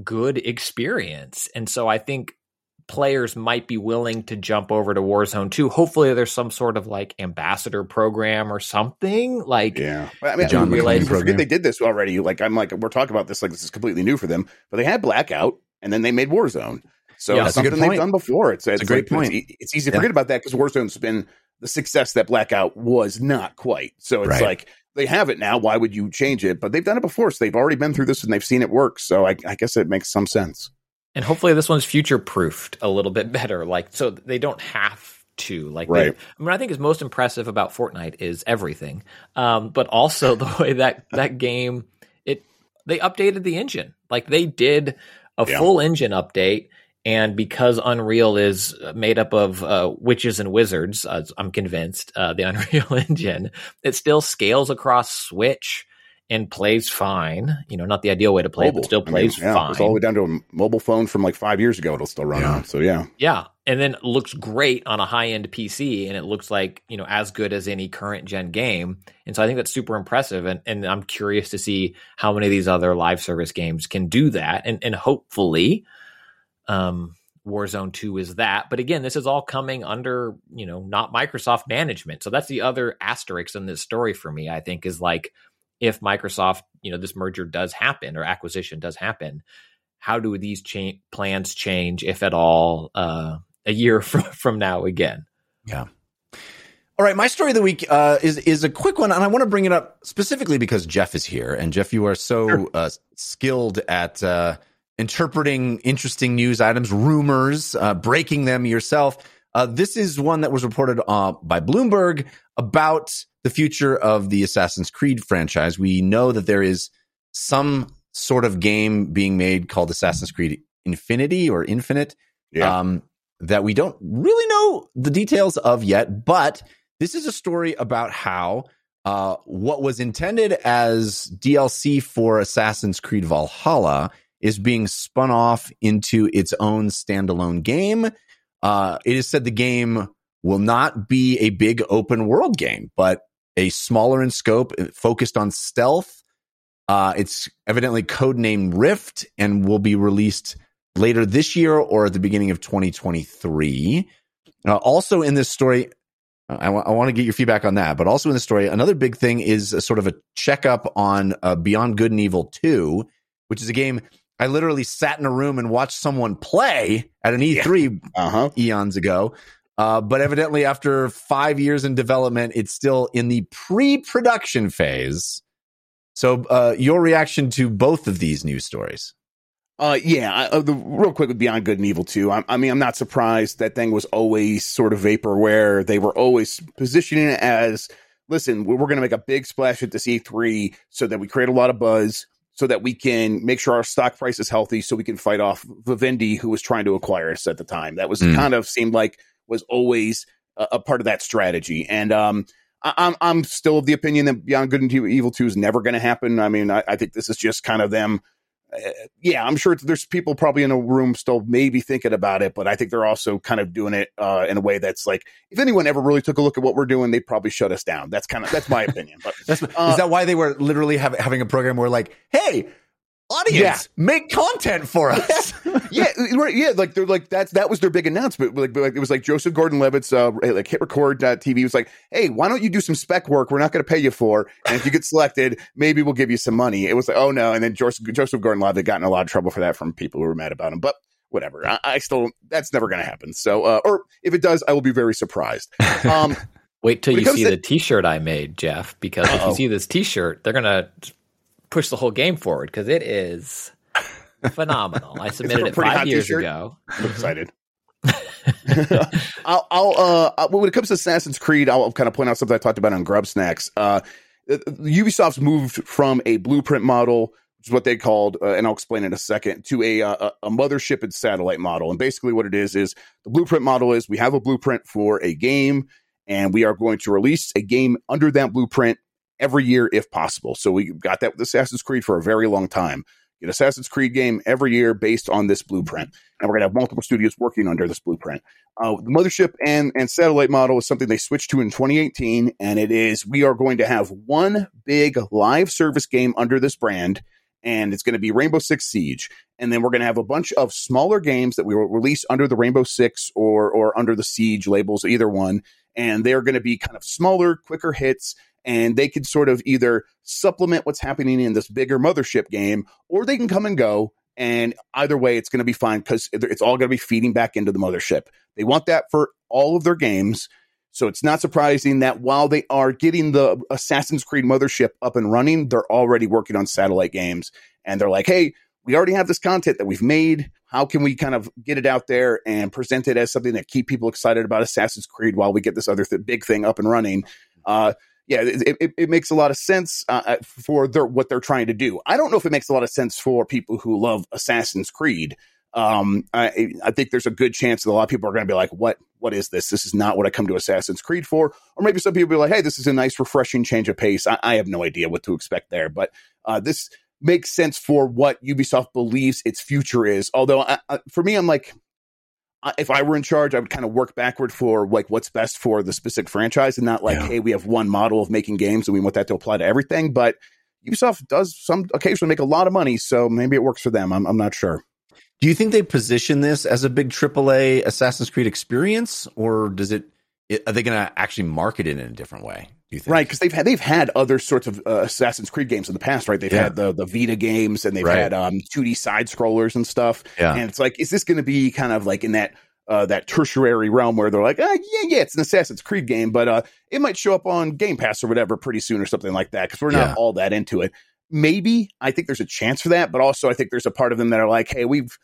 good experience. And so I think players might be willing to jump over to Warzone 2. Hopefully there's some sort of like ambassador program or something like Yeah, I mean, John McClane forget they did this already. Like I'm like we're talking about this like this is completely new for them, but they had Blackout and then they made Warzone. So Yeah, it's that's a good something they've done before. It's, it's a great like, point. It's, it's easy to Yeah. forget about that because Warzone's been the success that Blackout was not quite. So it's Right. like they have it now. Why would you change it? But they've done it before, so they've already been through this and they've seen it work. So I, I guess it makes some sense. And hopefully this one's future proofed a little bit *laughs* better like so they don't have to like Right. I mean I think is most impressive about Fortnite is everything um but also *laughs* the way that that game it they updated the engine like they did a Yeah. full engine update and because Unreal is made up of uh, witches and wizards, as I'm convinced, uh, the *laughs* Unreal Engine, it still scales across Switch and plays fine. You know, not the ideal way to play, it, but still I mean, plays yeah, fine. It's all the way down to a mobile phone from like five years ago. It'll still run Yeah. on. So yeah, Yeah, and then looks great on a high end PC, and it looks like you know as good as any current gen game. And so I think that's super impressive, and and I'm curious to see how many of these other live service games can do that, and and hopefully, um, Warzone Two is that. But again, this is all coming under you know not Microsoft management, so that's the other asterisk in this story for me. I think is like if Microsoft you know this merger does happen or acquisition does happen how do these cha- plans change, if at all, uh, a year *laughs* from, from now again. Yeah. All right, my story of the week uh, is is a quick one, and I want to bring it up specifically because Jeff is here, and Jeff, you are so sure. uh, skilled at uh, interpreting interesting news items, rumors, uh, breaking them yourself. Uh, this is one that was reported uh, by Bloomberg about the future of the Assassin's Creed franchise. We know that there is some sort of game being made called Assassin's Creed Infinity or Infinite yeah. um, that we don't really know the details of yet, but this is a story about how uh, what was intended as DLC for Assassin's Creed Valhalla is being spun off into its own standalone game. Uh, it is said the game will not be a big open world game, but a smaller in scope, uh, focused on stealth. Uh, it's evidently codenamed Rift and will be released later this year or at the beginning of 2023. Uh, also in this story, I, w- I want to get your feedback on that. But also in the story, another big thing is a sort of a checkup on uh, Beyond Good and Evil 2, which is a game I literally sat in a room and watched someone play at an E3 yeah. uh-huh. eons ago. Uh, but evidently, after five years in development, it's still in the pre production phase. So, uh, your reaction to both of these news stories? Uh, yeah, uh, the real quick with Beyond Good and Evil 2. I, I, mean, I'm not surprised that thing was always sort of vaporware. They were always positioning it as, listen, we're going to make a big splash at this E3 so that we create a lot of buzz, so that we can make sure our stock price is healthy, so we can fight off Vivendi, who was trying to acquire us at the time. That was mm. kind of seemed like was always a, a part of that strategy. And um, I, I'm I'm still of the opinion that Beyond Good and Evil 2 is never going to happen. I mean, I, I think this is just kind of them uh, yeah, I'm sure there's people probably in a room still maybe thinking about it, but I think they're also kind of doing it uh, in a way that's like, if anyone ever really took a look at what we're doing, they'd probably shut us down. That's kind of that's my opinion. But *laughs* uh, is that why they were literally have, having a program where like, hey, audience yeah. make content for us *laughs* yeah right yeah like they're like that's that was their big announcement like, like it was like joseph gordon-levitt's uh like hit record tv was like hey why don't you do some spec work we're not going to pay you for and if you get selected maybe we'll give you some money it was like oh no and then joseph, joseph gordon-levitt got in a lot of trouble for that from people who were mad about him but whatever i, I still that's never going to happen so uh or if it does i will be very surprised um *laughs* Wait till you see to- the T-shirt I made, Jeff. Because Uh-oh. if you see this T-shirt, they're gonna push the whole game forward because it is phenomenal. I *laughs* submitted it five years t-shirt? ago. I'm excited. *laughs* *laughs* I'll, I'll uh, when it comes to Assassin's Creed, I'll kind of point out something I talked about on GrubbSnax. Uh, Ubisoft's moved from a blueprint model, which is what they called, uh, and I'll explain in a second, to a, uh, a, a mothership and satellite model. And basically, what it is is the blueprint model is we have a blueprint for a game, and we are going to release a game under that blueprint every year if possible. So we got that with Assassin's Creed for a very long time. Get Assassin's Creed game every year based on this blueprint, and we're gonna have multiple studios working under this blueprint. Uh, the mothership and and satellite model is something they switched to in 2018, and it is we are going to have one big live service game under this brand, and it's going to be Rainbow Six Siege, and then we're going to have a bunch of smaller games that we will release under the Rainbow Six or or under the Siege labels, either one, and they're going to be kind of smaller, quicker hits and they could sort of either supplement what's happening in this bigger mothership game or they can come and go and either way it's going to be fine because it's all going to be feeding back into the mothership. They want that for all of their games so it's not surprising that while they are getting the assassin's creed mothership up and running they're already working on satellite games and they're like hey we already have this content that we've made. How can we kind of get it out there and present it as something that keep people excited about assassin's creed while we get this other th- big thing up and running? Uh, yeah, it, it, it, makes a lot of sense uh, uh, for their, what they're trying to do. I don't know if it makes a lot of sense for people who love Assassin's Creed. Um, I, I think there's a good chance that a lot of people are going to be like, "What? What is this? This is not what I come to Assassin's Creed for." Or maybe some people will be like, "Hey, this is a nice, refreshing change of pace." I, I have no idea what to expect there, but uh, this makes sense for what Ubisoft believes its future is. Although, I, I, for me, I'm like, if I were in charge, I would kind of work backward for like what's best for the specific franchise and not like, yeah. hey, we have one model of making games and we want that to apply to everything. But Ubisoft does some occasionally make a lot of money, so maybe it works for them. I'm, I'm not sure. Do you think they position this as a big AAA Assassin's Creed experience, or does it? Are they going to actually market it in a different way? you think? Right, because they've had they've had other sorts of uh, Assassin's Creed games in the past, right? They've yeah. had the the Vita games and they've right. had um 2D side scrollers and stuff. Yeah. And it's like, is this going to be kind of like in that uh, that tertiary realm where they're like, ah, yeah, yeah, it's an Assassin's Creed game, but uh, it might show up on Game Pass or whatever pretty soon or something like that because we're not Yeah. all that into it. Maybe I think there's a chance for that, but also I think there's a part of them that are like, hey, we've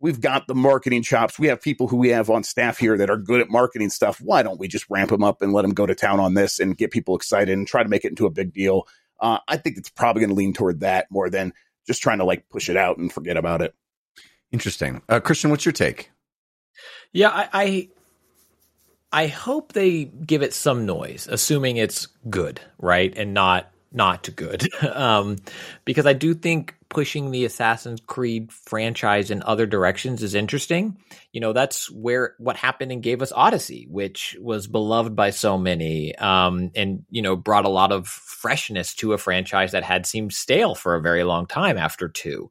we've got the marketing chops. We have people who we have on staff here that are good at marketing stuff. Why don't we just ramp them up and let them go to town on this and get people excited and try to make it into a big deal? Uh, I think it's probably going to lean toward that more than just trying to like push it out and forget about it. Interesting. Uh, Christian, what's your take? Yeah, I, I I hope they give it some noise, assuming it's good, right, and not not good. *laughs* um, because I do think pushing the Assassin's Creed franchise in other directions is interesting. You know, that's where what happened and gave us Odyssey, which was beloved by so many, um, and you know, brought a lot of freshness to a franchise that had seemed stale for a very long time after two.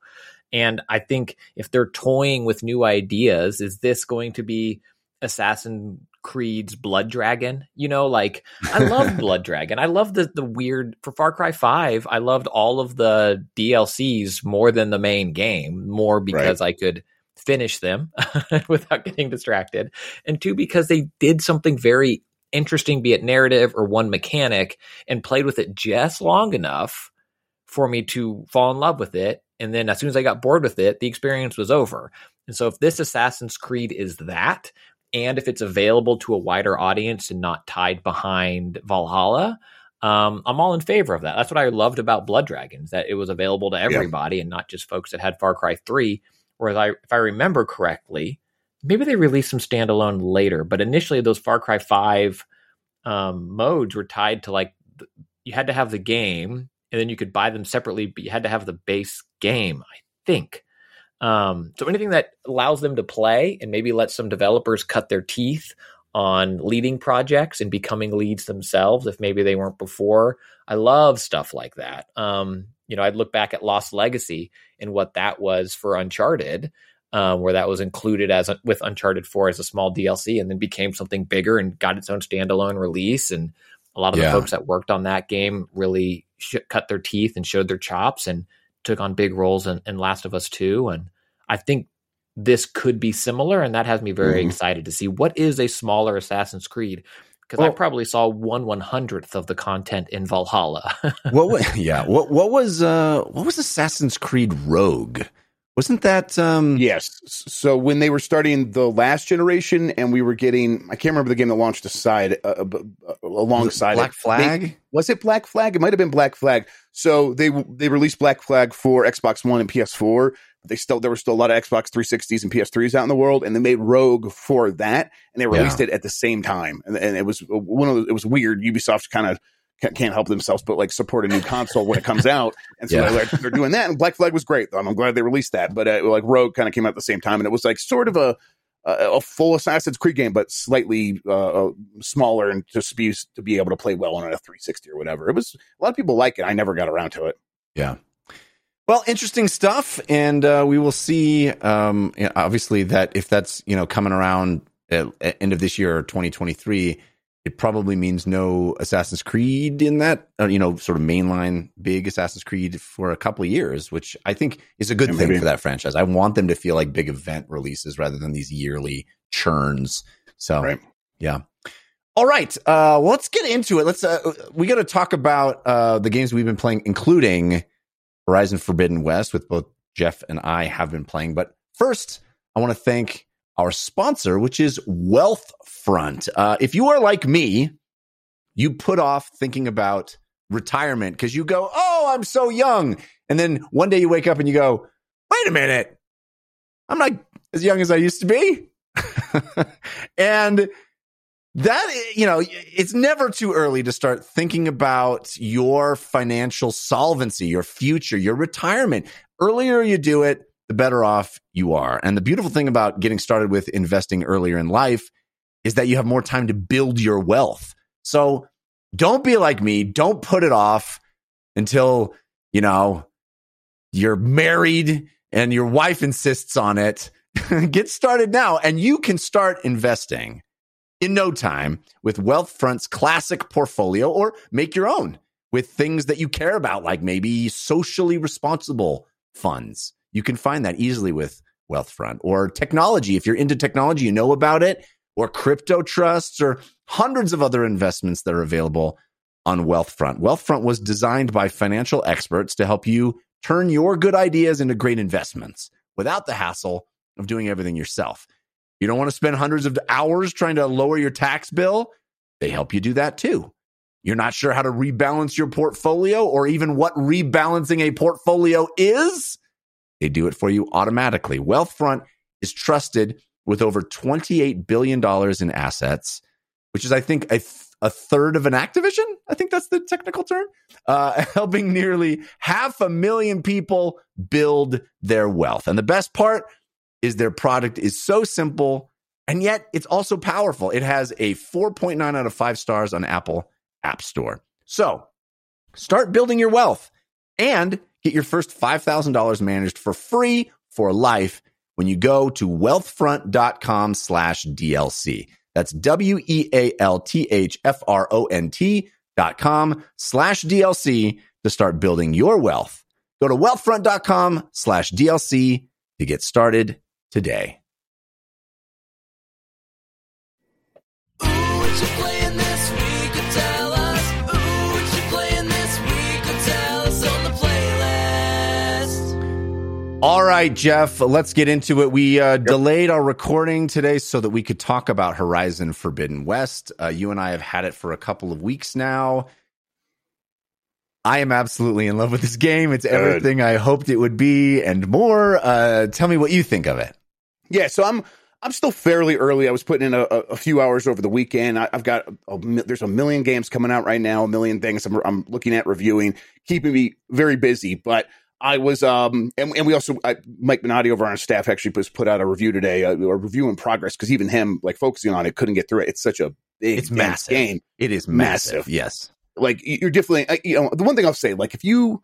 And I think if they're toying with new ideas, is this going to be Assassin Creed's Blood Dragon? You know, like I love *laughs* Blood Dragon. I love the the weird for Far Cry 5, I loved all of the DLCs more than the main game, more because I could finish them *laughs* without getting distracted. And two, because they did something very interesting, be it narrative or one mechanic, and played with it just long enough for me to fall in love with it. And then as soon as I got bored with it, the experience was over. And so if this Assassin's Creed is that, and if it's available to a wider audience and not tied behind Valhalla, um, I'm all in favor of that. That's what I loved about Blood Dragons, that it was available to everybody and not just folks that had Far Cry 3. Whereas I if I remember correctly, maybe they released some standalone later, but initially those Far Cry 5 um, modes were tied to like you had to have the game and then you could buy them separately, but you had to have the base game, I think. Um, so anything that allows them to play and maybe let some developers cut their teeth on leading projects and becoming leads themselves if maybe they weren't before. I love stuff like that. Um, you know, I'd look back at Lost Legacy and what that was for Uncharted, um, where that was included as a, with Uncharted 4 as a small DLC and then became something bigger and got its own standalone release. And a lot of Yeah. the folks that worked on that game really sh- cut their teeth and showed their chops and took on big roles in, in Last of Us 2. And I think this could be similar. And that has me very Mhm. excited to see what is a smaller Assassin's Creed. Because I probably saw one one hundredth of the content in Valhalla. *laughs* what? wa- *laughs* yeah. What? What was? Uh, what was Assassin's Creed Rogue? Wasn't that? Um, Yes. So when they were starting the last generation, and we were getting, I can't remember the game that launched aside uh, uh, uh, alongside Black it. Flag. They- was it Black Flag? It might have been Black Flag. So they they released Black Flag for Xbox One and PS4. They still there were still a lot of Xbox 360s and PS3s out in the world, and they made Rogue for that, and they released it at the same time. And, and it was one of the, it was weird. Ubisoft kind of can't help themselves but like support a new console when it comes out, and so Yeah. they're, they're doing that. And Black Flag was great. I'm, I'm glad they released that, but uh, like Rogue kind of came out at the same time, and it was like sort of a a, a full Assassin's Creed game, but slightly uh, uh, smaller and just be to be able to play well on a 360 or whatever. It was a lot of people like it. I never got around to it. Yeah. Well, interesting stuff, and uh, we will see. Um, you know, obviously, that if that's you know coming around at, at end of this year or 2023, it probably means no Assassin's Creed in that uh, you know sort of mainline big Assassin's Creed for a couple of years, which I think is a good Yeah, thing maybe. for that franchise. I want them to feel like big event releases rather than these yearly churns. So, Right. yeah. All right, uh, well, let's get into it. Let's uh, we got to talk about uh, the games we've been playing, including Horizon Forbidden West, with both Jeff and I have been playing. But first, I want to thank our sponsor, which is Wealthfront. Uh, if you are like me, you put off thinking about retirement because you go, "Oh, I'm so young," and then one day you wake up and you go, "Wait a minute, I'm not as young as I used to be," *laughs* and that you know it's never too early to start thinking about your financial solvency your future your retirement. Earlier you do it the better off you are. And the beautiful thing about getting started with investing earlier in life is that you have more time to build your wealth. So don't be like me. Don't put it off until you know you're married and your wife insists on it. *laughs* Get started now and you can start investing in no time with Wealthfront's classic portfolio or make your own with things that you care about, like maybe socially responsible funds. You can find that easily with Wealthfront. Or technology, if you're into technology, you know about it, or crypto trusts, or hundreds of other investments that are available on Wealthfront. Wealthfront was designed by financial experts to help you turn your good ideas into great investments without the hassle of doing everything yourself. You don't want to spend hundreds of hours trying to lower your tax bill? They help you do that too. You're not sure how to rebalance your portfolio or even what rebalancing a portfolio is? They do it for you automatically. Wealthfront is trusted with over $28 billion in assets, which is, I think, a, th- a third of an Activision. I think that's the technical term, uh, *laughs* helping nearly half a million people build their wealth. And the best part is their product is so simple and yet it's also powerful. It has a 4.9 out of 5 stars on Apple App Store. So, start building your wealth and get your first $5,000 managed for free for life when you go to wealthfront.com slash DLC. That's W E A L T H F R O N T dot com slash DLC to start building your wealth. Go to wealthfront.com slash DLC to get started today. All right, Jeff, let's get into it. We uh, delayed our recording today so that we could talk about Horizon Forbidden West. Uh, you and I have had it for a couple of weeks now. I am absolutely in love with this game. It's everything I hoped it would be and more. Uh, tell me what you think of it. Yeah, so I'm I'm still fairly early. I was putting in a, a a few hours over the weekend. I, I've got a, mi- there's a million games coming out right now, a million things I'm, I'm looking at reviewing, keeping me very busy. But I was um and, and we also I, Mike Minotti over on our staff actually was put out a review today, a, a review in progress because even him like focusing on it couldn't get through it. It's such a big It's massive. game. It is massive. Yes. like you're definitely you know the one thing I'll say like if you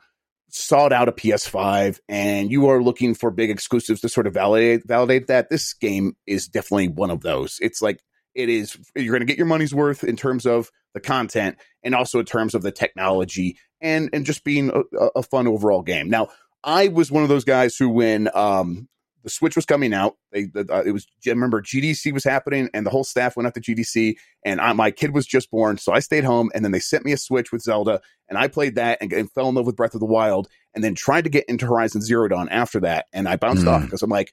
sought out a PS5 and you are looking for big exclusives to sort of validate validate that this game is definitely one of those. It's like it is you're going to get your money's worth in terms of the content and also in terms of the technology and and just being a, a fun overall game. Now, I was one of those guys who when um the Switch was coming out, they uh, it was I remember GDC was happening and the whole staff went up to GDC and I, my kid was just born, so I stayed home and then they sent me a Switch with Zelda and I played that and, and fell in love with Breath of the Wild and then tried to get into Horizon Zero Dawn after that and I bounced Mm. off because I'm like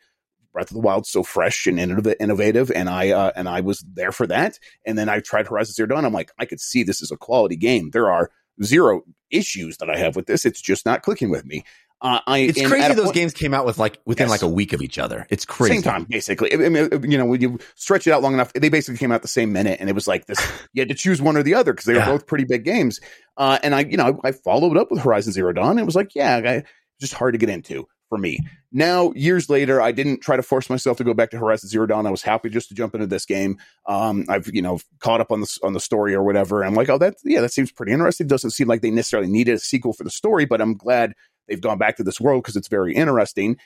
Breath of the Wild so fresh and innovative, and I uh, and I was there for that. And then I tried Horizon Zero Dawn. I'm like, I could see this is a quality game. There are zero issues that I have with this. It's just not clicking with me. Uh, I It's crazy those point- games came out with like within Yes. like a week of each other. It's crazy. same time, basically. I mean, you know, when you stretch it out long enough, they basically came out the same minute, and it was like this. *laughs* You had to choose one or the other because they were both pretty big games. Uh, and I, you know, I followed up with Horizon Zero Dawn. It was like, yeah, I, just hard to get into for me. Now, years later, I didn't try to force myself to go back to Horizon Zero Dawn. I was happy just to jump into this game. Um, I've, you know, caught up on the on the story or whatever. I'm like, oh, that yeah, that seems pretty interesting. Doesn't seem like they necessarily needed a sequel for the story, but I'm glad they've gone back to this world because it's very interesting.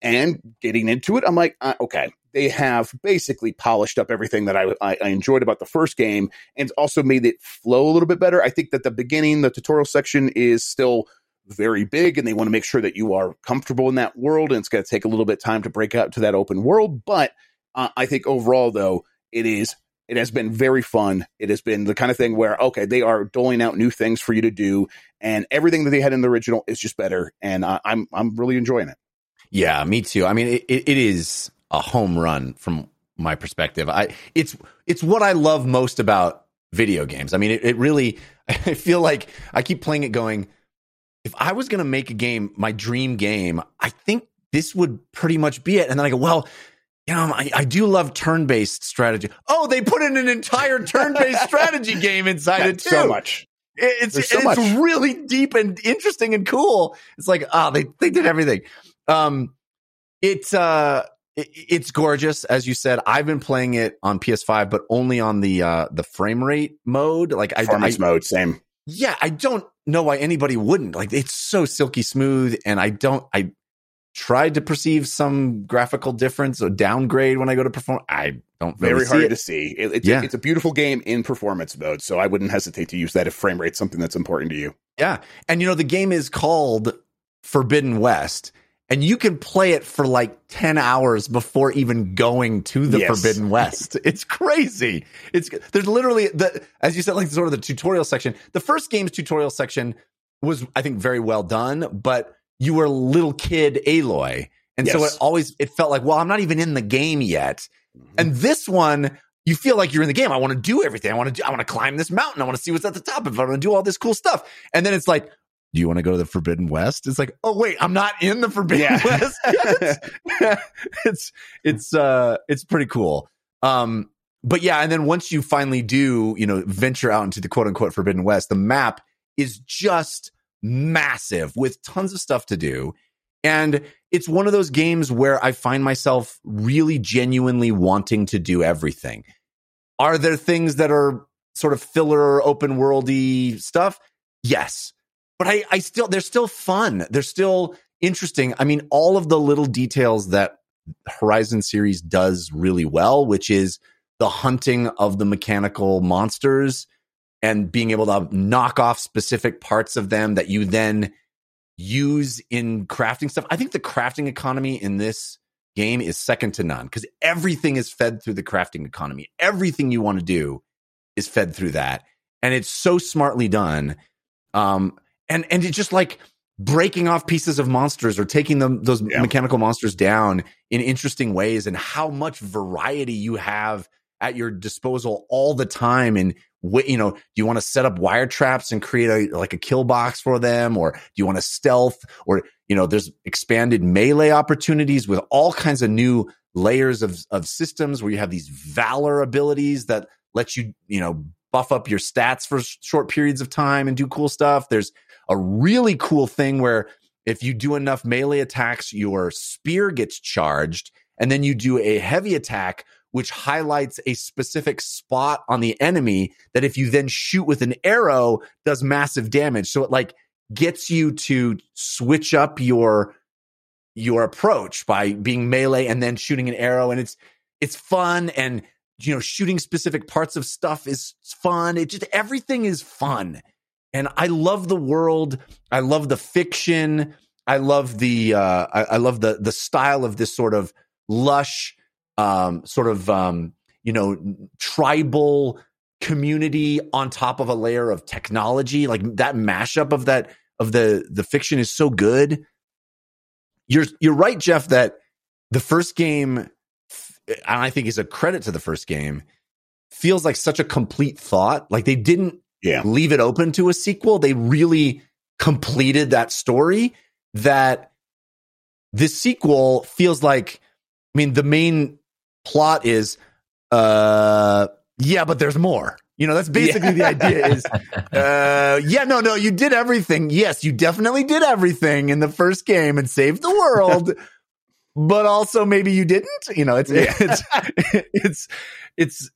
And getting into it, I'm like, uh, okay, they have basically polished up everything that I, I, I enjoyed about the first game and also made it flow a little bit better. I think that the beginning, the tutorial section is still very big and they want to make sure that you are comfortable in that world and it's going to take a little bit of time to break out to that open world but uh, i think overall though it is it has been very fun it has been the kind of thing where okay they are doling out new things for you to do and everything that they had in the original is just better and uh, i'm i'm really enjoying it Yeah, me too. I mean, it, it, it is a home run from my perspective. I it's it's what I love most about video games. I mean, it, it really. *laughs* I feel like I keep playing it, going. If I was going to make a game, my dream game, I think this would pretty much be it. And then I go, well, you know, I, I do love turn-based strategy. Oh, they put in an entire turn-based *laughs* strategy game inside it too. so much It- It's so it's much. really deep and interesting and cool. It's like ah, they they did everything. Um, it's uh, it, it's gorgeous as you said. I've been playing it on PS5, but only on the uh the frame rate mode. Like I, I mode same yeah, I don't know why anybody wouldn't. Like it's so silky smooth, and I don't. I tried to perceive some graphical difference or downgrade when I go to perform. I don't really very hard it. to see it, it's, Yeah. it's a beautiful game in performance mode so i wouldn't hesitate to use that if frame rate's something that's important to you Yeah. And you know, the game is called Forbidden West. And you can play it for like 10 hours before even going to the Yes. Forbidden West. *laughs* It's crazy. It's there's literally the as you said like sort of the tutorial section. The first game's tutorial section was I think very well done, but you were a little kid Aloy. And so it always it felt like, well, I'm not even in the game yet. Mm-hmm. And this one, you feel like you're in the game. I want to do everything. I want to do, I want to climb this mountain. I want to see what's at the top of it. I want to do all this cool stuff. And then it's like, do you want to go to the Forbidden West? It's like, oh wait, I'm not in the Forbidden Yeah. *laughs* West *laughs* *laughs* it's it's uh it's pretty cool. Um but yeah, and then once you finally do, you know, venture out into the quote unquote Forbidden West, the map is just massive with tons of stuff to do. And it's one of those games where I find myself really genuinely wanting to do everything. Are there things that are sort of filler, open worldy stuff? Yes. But I, I still, they're still fun. They're still interesting. I mean, all of the little details that Horizon series does really well, which is the hunting of the mechanical monsters and being able to knock off specific parts of them that you then use in crafting stuff. I think the crafting economy in this game is second to none because everything is fed through the crafting economy. Everything you want to do is fed through that. And it's so smartly done. Um, and, and it's just like breaking off pieces of monsters or taking them, those Yeah. mechanical monsters down in interesting ways and how much variety you have at your disposal all the time. And what, you know, do you want to set up wire traps and create a, like a kill box for them? Or do you want to stealth or, you know, there's expanded melee opportunities with all kinds of new layers of, of systems where you have these valor abilities that let you, you know, buff up your stats for sh- short periods of time and do cool stuff. There's a really cool thing where if you do enough melee attacks, your spear gets charged and then you do a heavy attack which highlights a specific spot on the enemy that if you then shoot with an arrow does massive damage. So it like gets you to switch up your your approach by being melee and then shooting an arrow and it's it's fun and you know shooting specific parts of stuff is fun. It just everything is fun. And I love the world. I love the fiction. I love the uh I, I love the the style of this sort of lush um, sort of um, you know tribal community on top of a layer of technology like that mashup of that of the the fiction is so good you're you're right jeff that the first game and i think is a credit to the first game feels like such a complete thought like they didn't Yeah. leave it open to a sequel. They really completed that story that this sequel feels like i mean the main plot is uh yeah but there's more. You know that's basically the idea is *laughs* uh yeah no no you did everything. Yes you definitely did everything in the first game and saved the world *laughs* but also maybe you didn't. You know it's it's *laughs* it's it's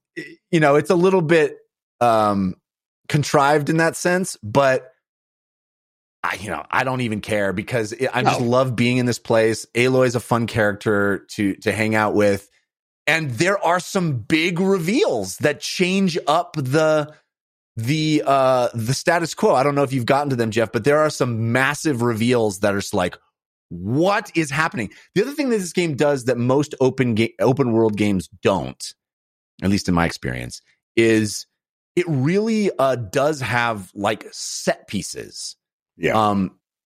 you know it's a little bit um contrived in that sense but I, you know, I don't even care because it, I just love being in this place. Aloy is a fun character to to hang out with, and there are some big reveals that change up the the uh the status quo. I don't know if you've gotten to them, Jeff, but there are some massive reveals that are just like, what is happening? The other thing that this game does that most open ga- open world games don't, at least in my experience, is it really uh does have like set pieces. Yeah. Um,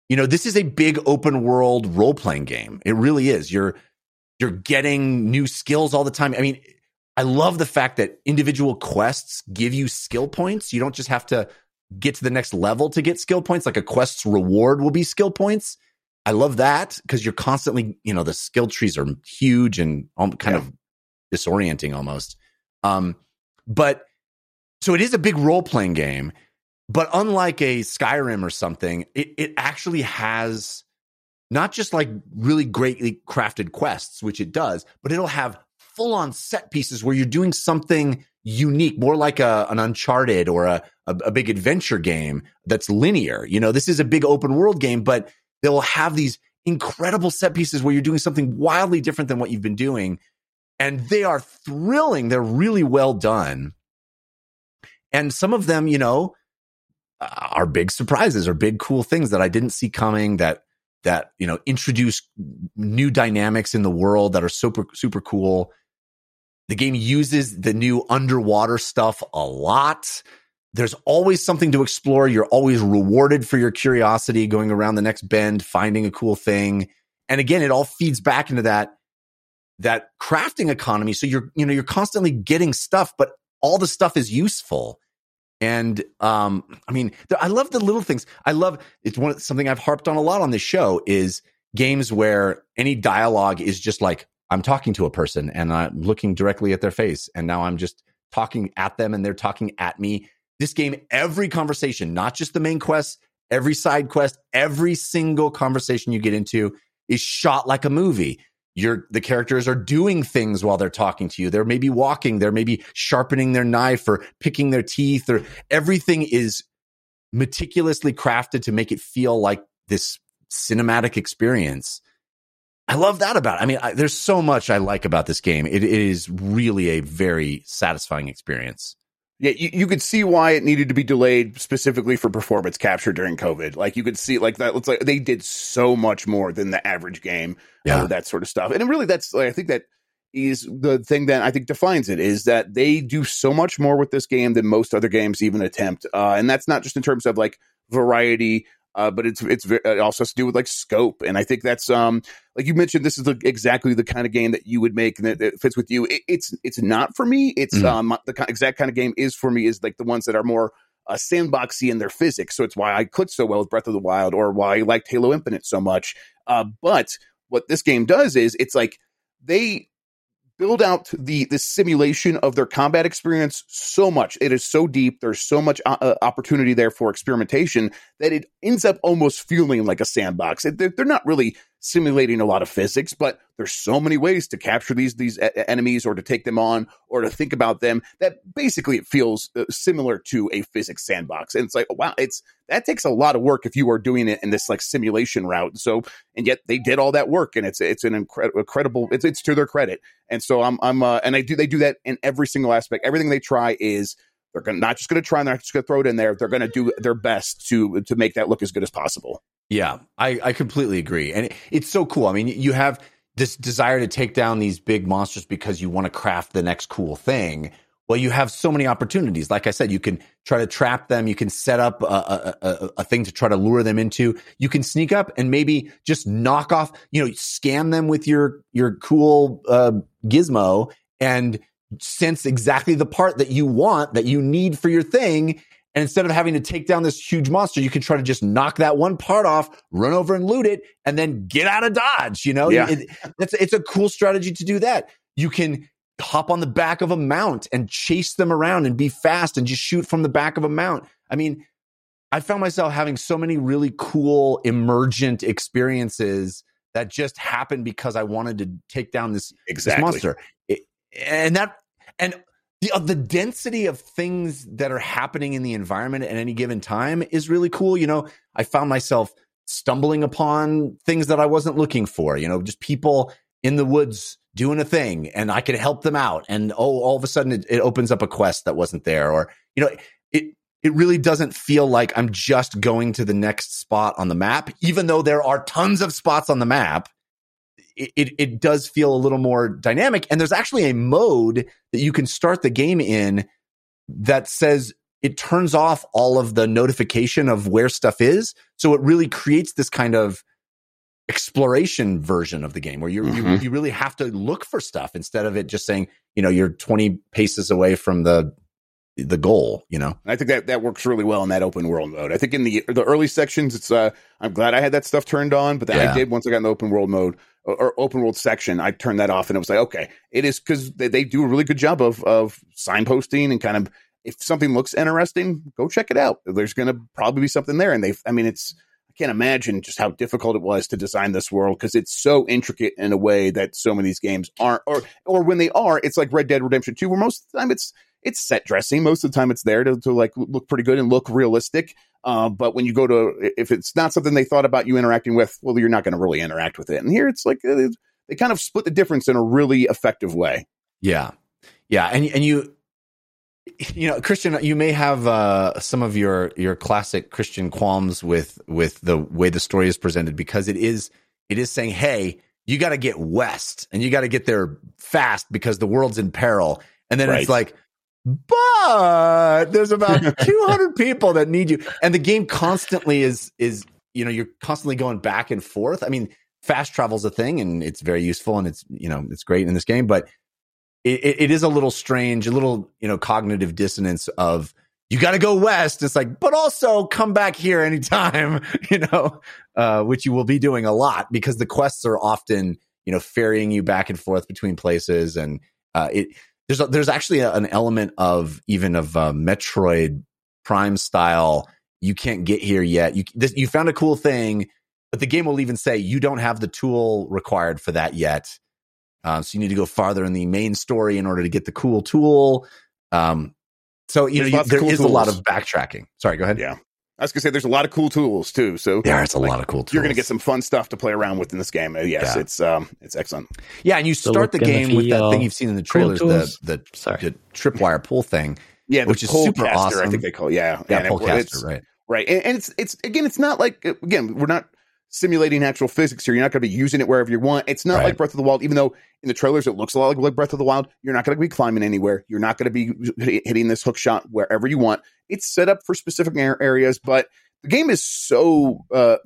you know, this is a big open world role playing game. It really is. You're you're getting new skills all the time. I mean, I love the fact that individual quests give you skill points. You don't just have to get to the next level to get skill points. Like a quest's reward will be skill points. I love that because you're constantly, you know, the skill trees are huge and kind Yeah. of disorienting almost. Um, but so it is a big role playing game, but unlike a Skyrim or something, it, it actually has not just like really greatly crafted quests, which it does, but it'll have full on set pieces where you're doing something unique, more like a, an Uncharted or a, a, a big adventure game that's linear. You know, this is a big open world game, but they'll have these incredible set pieces where you're doing something wildly different than what you've been doing. And they are thrilling. They're really well done. And some of them, you know, are big surprises or big cool things that I didn't see coming that that you know introduce new dynamics in the world that are super super cool. The game uses the new underwater stuff a lot. There's always something to explore. You're always rewarded for your curiosity going around the next bend, finding a cool thing. And again, it all feeds back into that that crafting economy. So you're you know you're constantly getting stuff, but all the stuff is useful. And um, I mean, I love the little things. I love it's one something I've harped on a lot on this show is games where any dialogue is just like I'm talking to a person and I'm looking directly at their face, and now I'm just talking at them and they're talking at me. This game, every conversation, not just the main quest, every side quest, every single conversation you get into is shot like a movie. Your the characters are doing things while they're talking to you. They're maybe walking, they're maybe sharpening their knife or picking their teeth, or everything is meticulously crafted to make it feel like this cinematic experience. I love that about it. I mean, I, there's so much I like about this game. It, it is really a very satisfying experience. Yeah, you, you could see why it needed to be delayed specifically for performance capture during COVID. Like you could see, like that looks like they did so much more than the average game, Yeah. that sort of stuff. And really, that's like, I think that is the thing that I think defines it is that they do so much more with this game than most other games even attempt. Uh, and that's not just in terms of like variety, uh, but it's it's it also has to do with like scope. And I think that's um like you mentioned, this is the, exactly the kind of game that you would make and that, that fits with you. It, it's it's not for me. It's Mhm. um the exact kind of game is for me is like the ones that are more uh, sandboxy in their physics. So it's why I clicked so well with Breath of the Wild or why I liked Halo Infinite so much. Uh, but what this game does is it's like they build out the the simulation of their combat experience so much. It is so deep. There's so much uh, uh, opportunity there for experimentation that it ends up almost feeling like a sandbox. It- They're, they're not really simulating a lot of physics, but there's so many ways to capture these these enemies or to take them on or to think about them that basically it feels uh, similar to a physics sandbox. And it's like, wow, it's that takes a lot of work if you are doing it in this like simulation route. So, and yet they did all that work, and it's it's an incre- incredible. It's it's to their credit. And so I'm I'm uh, and I do they do that in every single aspect. Everything they try is they're gonna, not just going to try and they're not just going to throw it in there. They're going to do their best to to make that look as good as possible. Yeah, I, I completely agree. And it, it's so cool. I mean, you have this desire to take down these big monsters because you want to craft the next cool thing. Well, you have so many opportunities. Like I said, you can try to trap them. You can set up a, a, a, a thing to try to lure them into. You can sneak up and maybe just knock off, you know, scam them with your, your cool, uh, gizmo and sense exactly the part that you want, that you need for your thing. And instead of having to take down this huge monster, you can try to just knock that one part off, run over and loot it, and then get out of dodge. You know, Yeah. It- that's it's a cool strategy to do that. You can hop on the back of a mount and chase them around and be fast and just shoot from the back of a mount. I mean, I found myself having so many really cool emergent experiences that just happened because I wanted to take down this this monster. It- and that and the uh, the density of things that are happening in the environment at any given time is really cool. You know, I found myself stumbling upon things that I wasn't looking for. You know, just people in the woods doing a thing, and I could help them out. And oh, all of a sudden, it, it opens up a quest that wasn't there, or you know, it it really doesn't feel like I'm just going to the next spot on the map, even though there are tons of spots on the map it, it, it does feel a little more dynamic. And there's actually a mode that you can start the game in that says it turns off all of the notification of where stuff is. So it really creates this kind of exploration version of the game where you you you really have to look for stuff instead of it just saying, you know, you're 20 paces away from the the goal, you know. And I think that that works really well in that open world mode. I think in the the early sections, it's uh, I'm glad I had that stuff turned on, but then Yeah. I did once I got in the open world mode or, open world section, I turned that off, and it was like, okay, it is because they, they do a really good job of of signposting and kind of if something looks interesting, go check it out. There's going to probably be something there, and they, I mean, it's I can't imagine just how difficult it was to design this world because it's so intricate in a way that so many of these games aren't, or or when they are, it's like Red Dead Redemption Two, where most of the time it's it's set dressing. Most of the time, it's there to, to like look pretty good and look realistic. Uh, but when you go to, if it's not something they thought about you interacting with, well, you're not going to really interact with it. And here, it's like uh, they kind of split the difference in a really effective way. Yeah. Yeah. And, and you, you know, Christian, you may have uh, some of your your classic Christian qualms with with the way the story is presented because it is it is saying, hey, you got to get west and you got to get there fast because the world's in peril, and then Right. it's like. But there's about *laughs* 200 people that need you, and the game constantly is is you know you're constantly going back and forth. I mean, fast travel's a thing, and it's very useful, and it's you know it's great in this game, but it, it it is a little strange, a little you know cognitive dissonance of you got to go west. It's like, but also come back here anytime, *laughs* you know, uh, which you will be doing a lot because the quests are often you know ferrying you back and forth between places, and uh, it there's a, there's actually a, an element of even of uh, Metroid Prime style. You can't get here yet. You this, you found a cool thing, but the game will even say you don't have the tool required for that yet. Uh, so you need to go farther in the main story in order to get the cool tool. Um, so you There's know you, there cool is a lot of backtracking. Sorry, go ahead. Yeah. I was gonna say there's a lot of cool tools too. So There is a Like, lot of cool tools. you're gonna get some fun stuff to play around with in this game. Uh, Yes, Yeah. it's um, it's excellent. yeah, and you start the look and the game with that thing you've seen in the Cool trailers, the the, Sorry. the tripwire pull thing. Yeah, Which is super awesome. I think they call it. Yeah, Yeah, And it- Pullcaster, it's- right? right. And, and it's it's again, it's not like again, we're not simulating actual physics here. You're not going to be using it wherever you want. It's not Right. like Breath of the Wild, even though in the trailers it looks a lot like Breath of the Wild. You're not going to be climbing anywhere. You're not going to be hitting this hook shot wherever you want. It's set up for specific areas, but the game is so uh,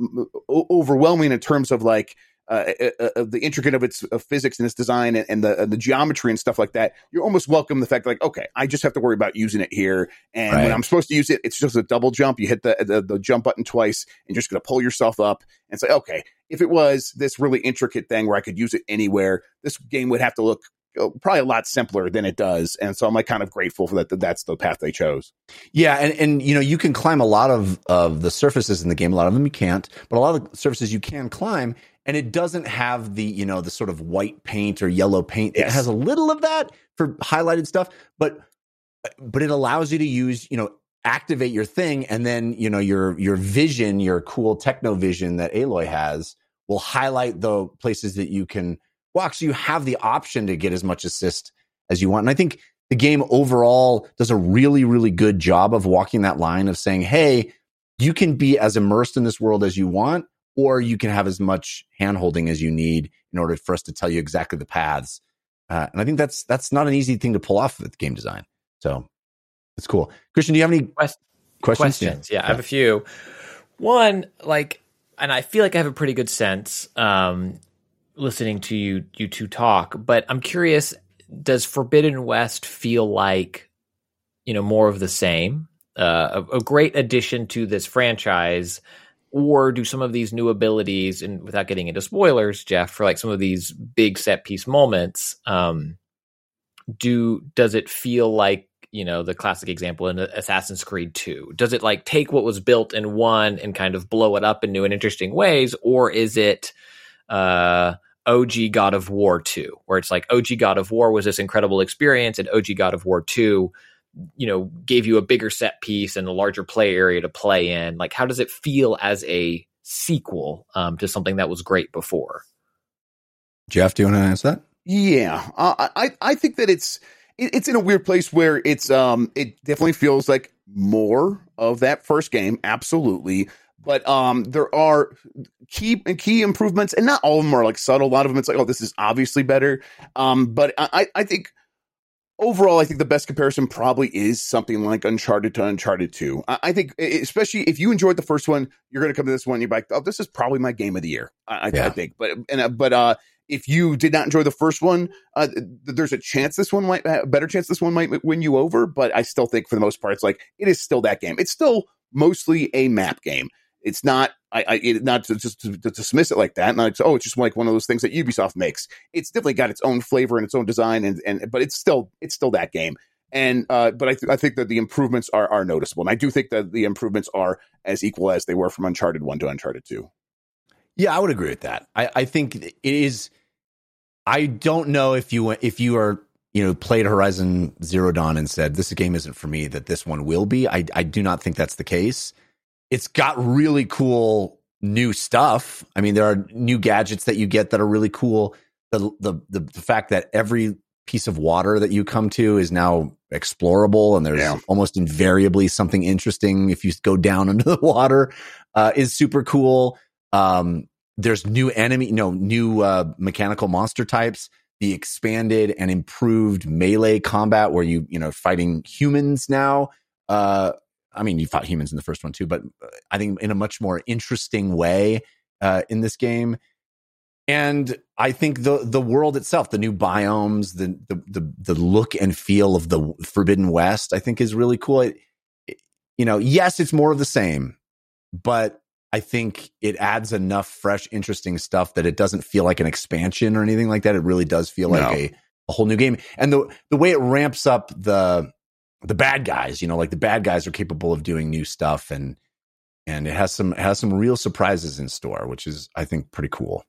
overwhelming in terms of like uh, uh, uh, the intricate of its of physics and its design and, and the and the geometry and stuff like that. You're almost welcome the fact like, okay, I just have to worry about using it here, and Right. when I'm supposed to use it, it's just a double jump. You hit the the, the jump button twice, and you're just going to pull yourself up and say, okay, if it was this really intricate thing where I could use it anywhere, this game would have to look uh, probably a lot simpler than it does. And so I'm like kind of grateful for that. that that's the path they chose. Yeah, and, and you know you can climb a lot of of the surfaces in the game. A lot of them you can't, but a lot of the surfaces you can climb, and it doesn't have the you know the sort of white paint or yellow paint. It has a little of that for highlighted stuff, but but it allows you to use you know activate your thing, and then you know your your vision, your cool techno vision that Aloy has will highlight the places that you can walk. So you have the option to get as much assist as you want, and I think the game overall does a really, really good job of walking that line of saying, hey, you can be as immersed in this world as you want, or you can have as much hand holding as you need in order for us to tell you exactly the paths. Uh, and I think that's that's not an easy thing to pull off with game design. So it's cool. Christian, do you have any Quest- questions? questions. Yeah, I have a few. One, like, and I feel like I have a pretty good sense um, listening to you you two talk, but I'm curious: Does Forbidden West feel like you know more of the same? Uh, a, a great addition to this franchise, or do some of these new abilities, and without getting into spoilers, Jeff, for like some of these big set piece moments, um, do does it feel like you know the classic example in Assassin's Creed 2 does it like take what was built in one and kind of blow it up in new and interesting ways or is it uh OG God of War 2 where it's like OG God of War was this incredible experience and OG God of War 2 you know gave you a bigger set piece and a larger play area to play in like how does it feel as a sequel um, to something that was great before Jeff, do you want to answer that? Yeah, uh, I I think that it's it, it's in a weird place where it's um it definitely feels like more of that first game, absolutely. But um, there are key key improvements, and not all of them are like subtle. A lot of them, it's like, oh, this is obviously better. Um, but I I think overall, I think the best comparison probably is something like Uncharted to Uncharted Two. I, I think, especially if you enjoyed the first one, you're going to come to this one, and you're like, oh, this is probably my game of the year. I, I, I think, but and uh, but uh if you did not enjoy the first one, uh, th- there's a chance this one might a better chance this one might win you over. But I still think for the most part, it's like it is still that game. It's still mostly a map game. It's not. I, I it, not to just to, to dismiss it like that. It's, oh, it's just like one of those things that Ubisoft makes. It's definitely got its own flavor and its own design, and and but it's still it's still that game. And uh, but I, th- I think that the improvements are are noticeable, and I do think that the improvements are as equal as they were from Uncharted One to Uncharted Two. Yeah, I would agree with that. I, I think it is. I don't know if you if you are you know played Horizon Zero Dawn and said this game isn't for me that this one will be. I I do not think that's the case. It's got really cool new stuff. I mean, there are new gadgets that you get that are really cool. The the the, the fact that every piece of water that you come to is now explorable and there's Yeah. almost invariably something interesting if you go down *laughs* into the water uh, is super cool. Um, there's new enemy, no new uh, mechanical monster types. The expanded and improved melee combat, where you you know fighting humans now. Uh, I mean, you fought humans in the first one too, but uh, I think in a much more interesting way uh, in this game. And I think the the world itself, the new biomes, the the the, the look and feel of the Forbidden West, I think is really cool. It, it- you know, yes, it's more of the same, but I think it adds enough fresh, interesting stuff that it doesn't feel like an expansion or anything like that. It really does feel like a, a whole new game. And the the way it ramps up the the bad guys, you know, like the bad guys are capable of doing new stuff and and it has some it has some real surprises in store, which is I think pretty cool.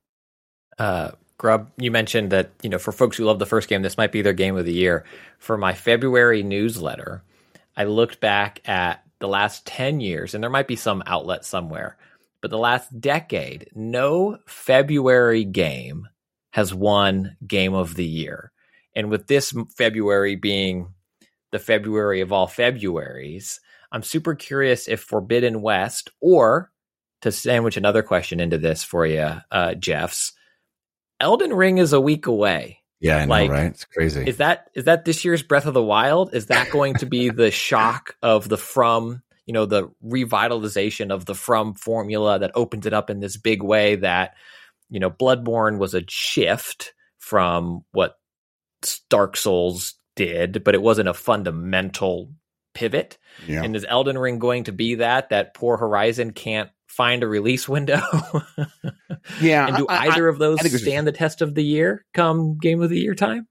Uh, Grubb, you mentioned that you know for folks who love the first game, this might be their game of the year. For my February newsletter, I looked back at the last ten years, and there might be some outlet somewhere, but the last decade, no February game has won Game of the Year. And with this February being the February of all Februaries, I'm super curious if Forbidden West or to sandwich another question into this for you, uh, Jeffs. Elden Ring is a week away. Yeah, I know, Like, right? It's crazy. Is that is that this year's Breath of the Wild? Is that going to be *laughs* the shock of the From, you know, the revitalization of the From formula that opens it up in this big way that, you know, Bloodborne was a shift from what Dark Souls did, but it wasn't a fundamental pivot. Yeah. And is Elden Ring going to be that that poor Horizon can't find a release *laughs* window? Yeah. and do I- I- either of those I there's a- stand the test of the year come game of the year time?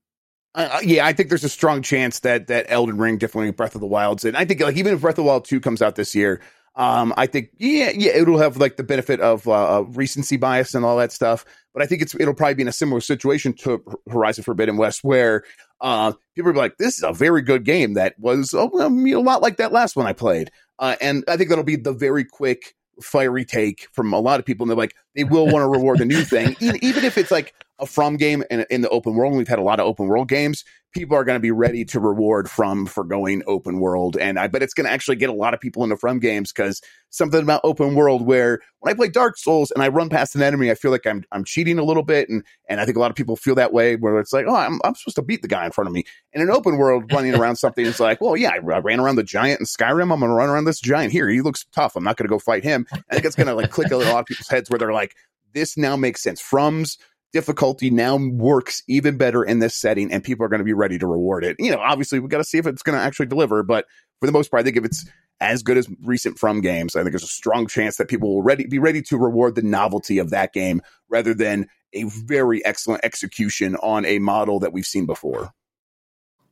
Uh, yeah, I think there's a strong chance that that Elden Ring definitely Breath of the Wilds, and I think like even if Breath of the Wild two comes out this year, um, I think yeah, yeah, it'll have like the benefit of uh, uh, recency bias and all that stuff. But I think it's it'll probably be in a similar situation to Horizon Forbidden West, where uh, people be like, "This is a very good game that was oh, a lot like that last one I played," uh, and I think that'll be the very quick fiery take from a lot of people and they're like they will want to reward the new thing. *laughs* Even, even if it's like a from game in, in the open world and we've had a lot of open world games people are going to be ready to reward from for going open world. And i bet it's going to actually get a lot of people into from games because something about open world where when i play dark souls and i run past an enemy i feel like i'm i'm cheating a little bit. And and i think a lot of people feel that way where it's like oh i'm, I'm supposed to beat the guy in front of me. In an open world running around something it's like well yeah i, I ran around the giant in skyrim. I'm going to run around this giant here. He looks tough. I'm not going to go fight him. I think it's going to like click a lot of people's heads where they're like this now makes sense. From's difficulty now works even better in this setting and people are going to be ready to reward it. You know, obviously we got to see if it's going to actually deliver, but for the most part, I think if it's as good as recent from games, I think there's a strong chance that people will ready be ready to reward the novelty of that game rather than a very excellent execution on a model that we've seen before.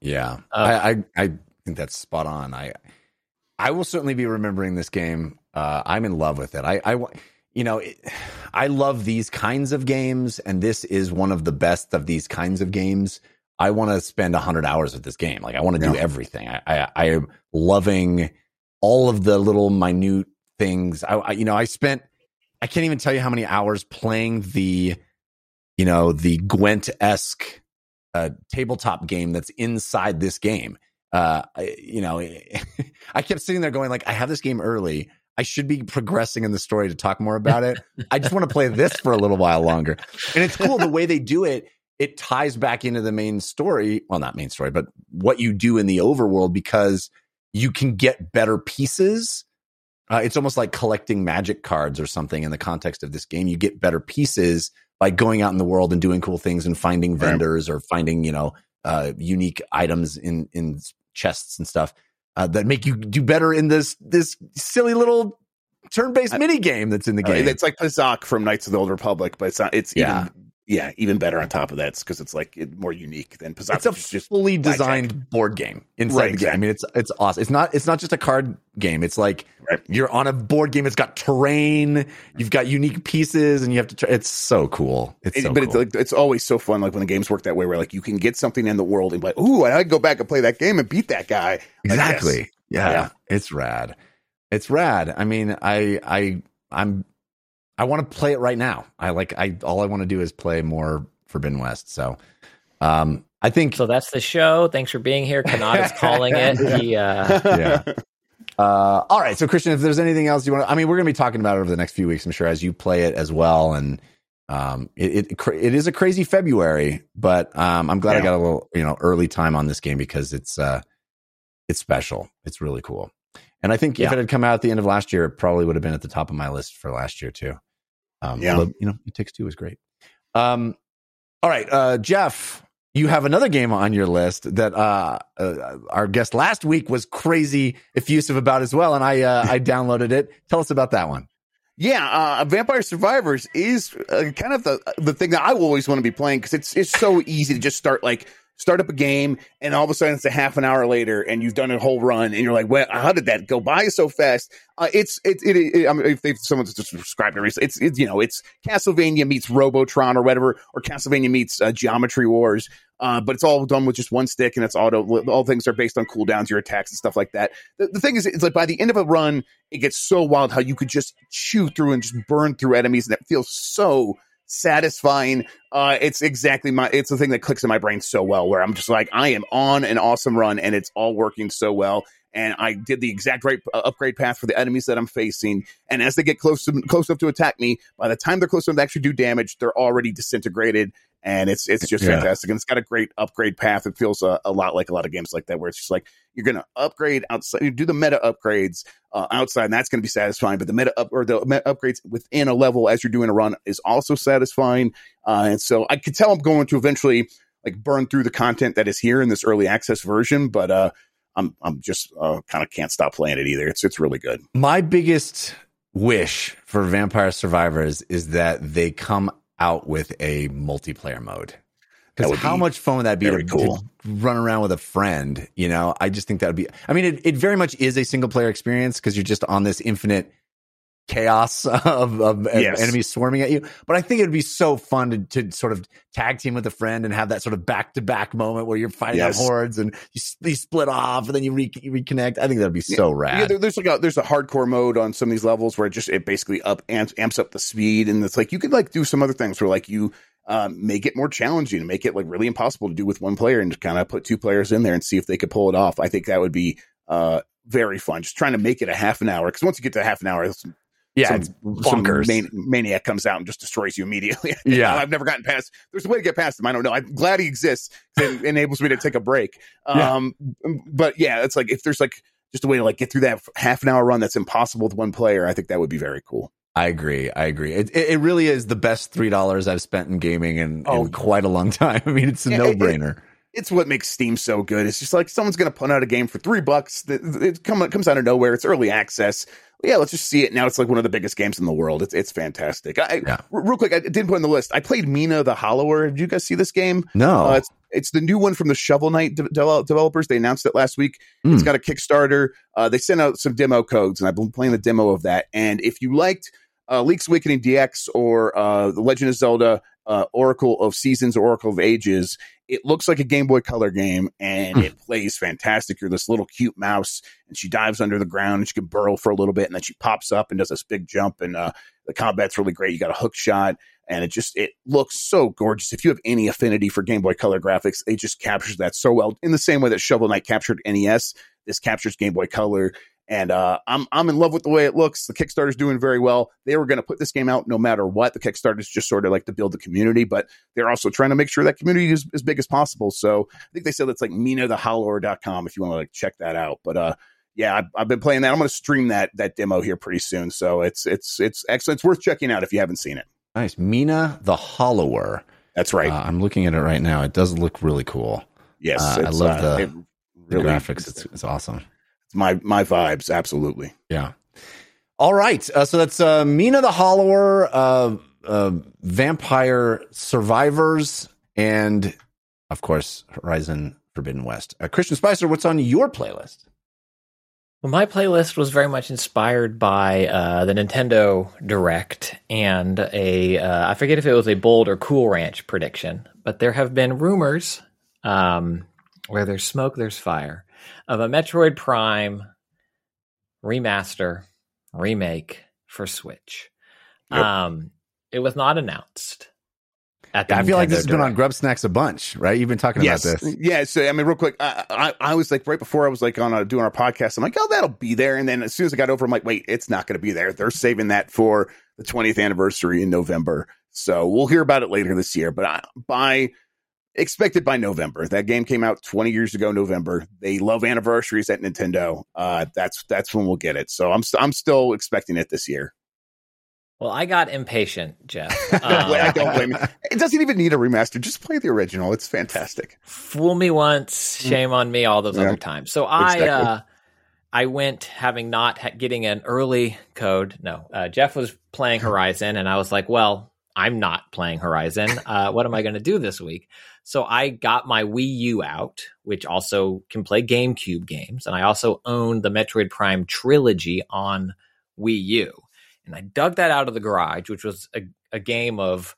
Yeah, Uh, I, I I think that's spot on. I I will certainly be remembering this game. Uh, I'm in love with it. I I wa- you know it, I love these kinds of games, and this is one of the best of these kinds of games. I want to spend hundred hours with this game. Like I want to do everything. I, I I am loving all of the little minute things. I, I you know I spent I can't even tell you how many hours playing the you know the Gwent esque uh, tabletop game that's inside this game. Uh, I- you know, *laughs* I kept sitting there going like, I have this game early. I should be progressing in the story to talk more about it. I just want to play this for a little while longer. And it's cool the way they do it. It ties back into the main story. Well, not main story, but what you do in the overworld because you can get better pieces. Uh, it's almost like collecting magic cards or something in the context of this game. You get better pieces by going out in the world and doing cool things and finding Right. vendors or finding, you know, uh, unique items in in chests and stuff uh, that make you do better in this this silly little turn-based mini game that's in the game. it's like Pazaak from Knights of the Old Republic, but it's not. It's Yeah. even yeah, even better on top of that because it's like it, more unique than Pazaak. it's a is just fully blackjack. designed board game inside Right, the game. I mean, it's it's awesome. It's not it's not just a card game. It's like Right. you're on a board game. It's got terrain. You've got unique pieces, and you have to. Try, it's so cool. It's It- so but cool. it's like it's always so fun, like when the games work that way, where like you can get something in the world and be like, "Ooh, I go back and play that game and beat that guy." Like, exactly. yes. Yeah, Yeah. it's rad. It's rad. I mean, I I I'm I want to play it right now. I like I all I want to do is play more Forbidden West. So, um, I think So that's the show. Thanks for being here. Cannata's calling it. *laughs* He, uh, yeah. Uh, all right. So, Christian, if there's anything else you want to, I mean, we're going to be talking about it over the next few weeks, I'm sure, as you play it as well. And um, it, it, it is a crazy February, but um, I'm glad I got a little, you know, early time on this game because it's, uh, it's special. It's really cool. And I think if it had come out at the end of last year, it probably would have been at the top of my list for last year, too. Um, Yeah. although, you know, It Takes Two is great. Um, all right. Uh, Jeff, you have another game on your list that uh, uh, our guest last week was crazy effusive about as well, and I uh, I *laughs* downloaded it. Tell us about that one. Yeah, uh, Vampire Survivors is uh, kind of the the thing that I will always want to be playing because it's it's so easy to just start like start up a game and all of a sudden it's a half an hour later and you've done a whole run and you're like, well, how did that go by so fast? Uh, it's it, it, it I mean, if, if someone's just described it recently, it's, it's you know it's Castlevania meets Robotron or whatever, or Castlevania meets uh, Geometry Wars. Uh, but it's all done with just one stick, and it's auto. All things are based on cooldowns, your attacks, and stuff like that. The, the thing is, it's like by the end of a run, it gets so wild how you could just chew through and just burn through enemies, and it feels so satisfying. Uh, it's exactly my. It's the thing that clicks in my brain so well, where I'm just like, I am on an awesome run, and it's all working so well. And I did the exact right uh, upgrade path for the enemies that I'm facing. And as they get close to close enough to attack me, by the time they're close enough to actually do damage, they're already disintegrated. And it's it's just Yeah. fantastic. And it's got a great upgrade path. It feels a, a lot like a lot of games like that, where it's just like you're going to upgrade outside, you do the meta upgrades uh, outside, and that's going to be satisfying. But the meta up or the meta upgrades within a level as you're doing a run is also satisfying. Uh, and so I could tell I'm going to eventually like burn through the content that is here in this early access version, but uh, I'm I'm just uh, kind of can't stop playing it either. It's it's really good. My biggest wish for Vampire Survivors is that they come out with a multiplayer mode. Because how be much fun would that be to, cool. to run around with a friend? You know, I just think that would be. I mean, it, it very much is a single player experience because you're just on this infinite chaos *laughs* of, of Yes. enemies swarming at you. But I think it would be so fun to, to sort of tag team with a friend and have that sort of back to back moment where you're fighting Yes. out hordes and you, you split off and then you, re- you reconnect. I think that would be so rad. Yeah, there, there's like a there's a hardcore mode on some of these levels where it just it basically up amps, amps up the speed, and it's like you could like do some other things where like you um, make it more challenging and make it like really impossible to do with one player, and just kind of put two players in there and see if they could pull it off. I think that would be uh very fun. Just trying to make it a half an hour because once you get to half an hour, it's yeah, some, it's some bonkers. man- maniac comes out and just destroys you immediately. *laughs* Yeah. I've never gotten past. There's a way to get past him. I don't know. I'm glad he exists. It *laughs* enables me to take a break. Yeah. Um, but yeah, it's like if there's like just a way to like get through that half an hour run that's impossible with one player, I think that would be very cool. I agree. I agree. It, it, it really is the best three dollars I've spent in gaming in, Oh. in quite a long *laughs* time. I mean, it's a Yeah, no brainer. It's what makes Steam so good. It's just like someone's going to put out a game for three bucks. It come, it comes out of nowhere. It's early access. Yeah, let's just see it now. It's like one of the biggest games in the world. It's it's fantastic. I, Yeah. Real quick, I didn't put in the list. I played Mina the Hollower. Did you guys see this game? No, Uh, it's it's the new one from the Shovel Knight de- de- developers. They announced it last week. It's got a Kickstarter. Uh, they sent out some demo codes, and I've been playing the demo of that. And if you liked uh, Link's Awakening DX or uh, The Legend of Zelda uh, Oracle of Seasons Oracle of Ages, it looks like a Game Boy Color game, and Hmm. it plays fantastic. You're this little cute mouse, and she dives under the ground, and she can burrow for a little bit, and then she pops up and does this big jump, and uh, the combat's really great. You got a hook shot and it just it looks so gorgeous. If you have any affinity for Game Boy Color graphics, it just captures that so well. In the same way that Shovel Knight captured NES, this captures Game Boy Color. And uh, I'm I'm in love with the way it looks. The Kickstarter's doing very well. They were going to put this game out no matter what. The Kickstarter's just sort of like to build the community, but they're also trying to make sure that community is as big as possible. So I think they said it's like minathehollower.com if you want to like check that out. But uh, yeah, I've, I've been playing that. I'm going to stream that that demo here pretty soon. So it's it's it's excellent. It's worth checking out if you haven't seen it. nice. Mina the Hollower. That's right. Uh, I'm looking at it right now. It does look really cool. Yes, Uh, I love the- it The graphics, it's, it's awesome. It's my my vibes. Absolutely. Yeah. All right. Uh, so that's uh, Mina the Hollower, uh, uh, Vampire Survivors, and of course Horizon Forbidden West. Uh, Christian Spicer, what's on your playlist? Well, my playlist was very much inspired by uh, the Nintendo Direct and a uh, I forget if it was a bold or Cool Ranch prediction, but there have been rumors um, where there's smoke, there's fire of a Metroid Prime remaster remake for Switch. Yep. Um, it was not announced, at the I feel like Nintendo this has been on GrubbSnax a bunch, right? You've been talking Yes. about this. Yeah. So, I mean, real quick, I, I, I was like, right before I was like on a, doing our podcast, I'm like, oh, that'll be there. And then as soon as I got over, I'm like, wait, it's not going to be there. They're saving that for the 20th anniversary in November. So we'll hear about it later this year, but I, by expected by November. That game came out 20 years ago, November. They love anniversaries at Nintendo. Uh, that's, that's when we'll get it. So I'm, st- I'm still expecting it this year. Well, I got impatient, Jeff. *laughs* I Um, don't blame you. *laughs* It doesn't even need a remaster. Just play the original. It's fantastic. fool me once, shame on me all those Yeah. other times. So I Exactly. uh I went having not ha- getting an early code. No, uh, Jeff was playing Horizon, and I was like, "Well, I'm not playing Horizon. Uh, what am I going to do this week?" So I got my Wii U out, which also can play GameCube games, and I also own the Metroid Prime trilogy on Wii U. And I dug that out of the garage, which was a, a game of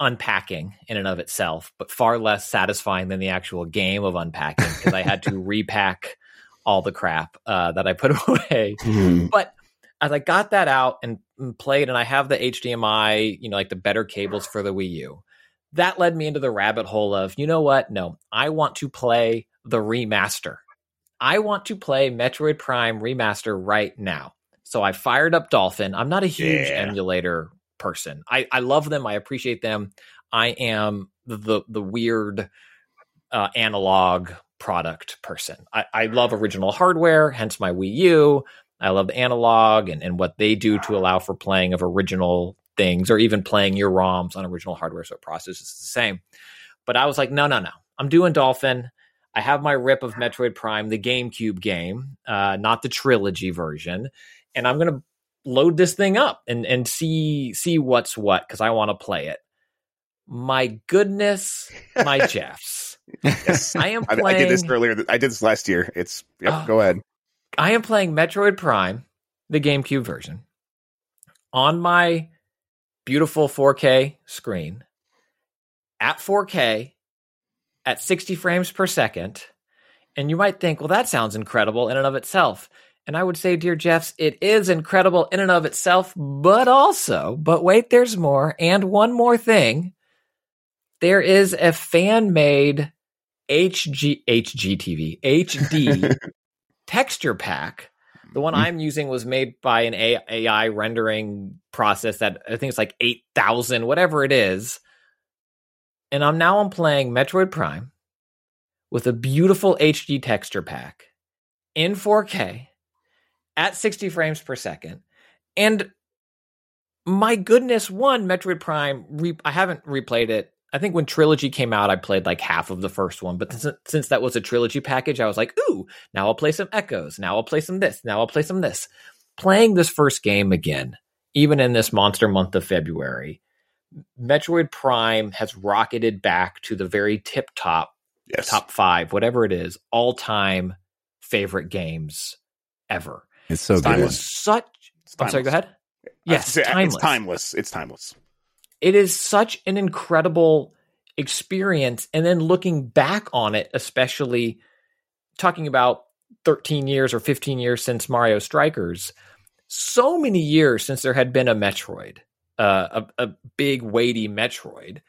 unpacking in and of itself, but far less satisfying than the actual game of unpacking because I had to *laughs* repack all the crap uh, that I put *laughs* away. But as I got that out and, and played, and I have the HDMI, you know, like the better cables for the Wii U, that led me into the rabbit hole of, you know what? No, I want to play the remaster. I want to play Metroid Prime remaster right now. So I fired up Dolphin. I'm not a huge Yeah. emulator person. I, I love them. I appreciate them. I am the the, weird uh, analog product person. I, I love original hardware, hence my Wii U. I love the analog and, and what they do to allow for playing of original things or even playing your ROMs on original hardware. So it processes the same. But I was like, no, no, no. I'm doing Dolphin. I have my rip of Metroid Prime, the GameCube game, uh, not the trilogy version, and I'm gonna load this thing up and and see see what's what because I want to play it. My goodness, my *laughs* Jeffs! Yes. I am I, playing. I did this earlier. I did this last year. It's, yep, Oh. go ahead. I am playing Metroid Prime, the GameCube version, on my beautiful 4K screen at 4K at 60 frames per second. And you might think, well, that sounds incredible in and of itself. And I would say, dear Jeffs, it is incredible in and of itself, but also, but wait, there's more. And one more thing there is a fan made HG, HGTV, HD *laughs* texture pack. The one mm. I'm using was made by an AI rendering process that I think it's like 8,000, whatever it is. And I'm now I'm playing Metroid Prime with a beautiful HD texture pack in 4K at 60 frames per second. And my goodness, one Metroid Prime, re- I haven't replayed it. I think when Trilogy came out, I played like half of the first one. But since, since that was a trilogy package, I was like, ooh, now I'll play some Echoes. Now I'll play some this. Now I'll play some this. Playing this first game again, even in this monster month of February, Metroid Prime has rocketed back to the very tip top Yes. top five, whatever it is, all time favorite games ever. It's so It's good. It timeless. such. It's I'm sorry. Go ahead. Yes, It's, timeless. it's timeless. It's timeless. It is such an incredible experience, and then looking back on it, especially talking about 13 years or 15 years since Mario Strikers, so many years since there had been a Metroid, uh, a, a big weighty Metroid,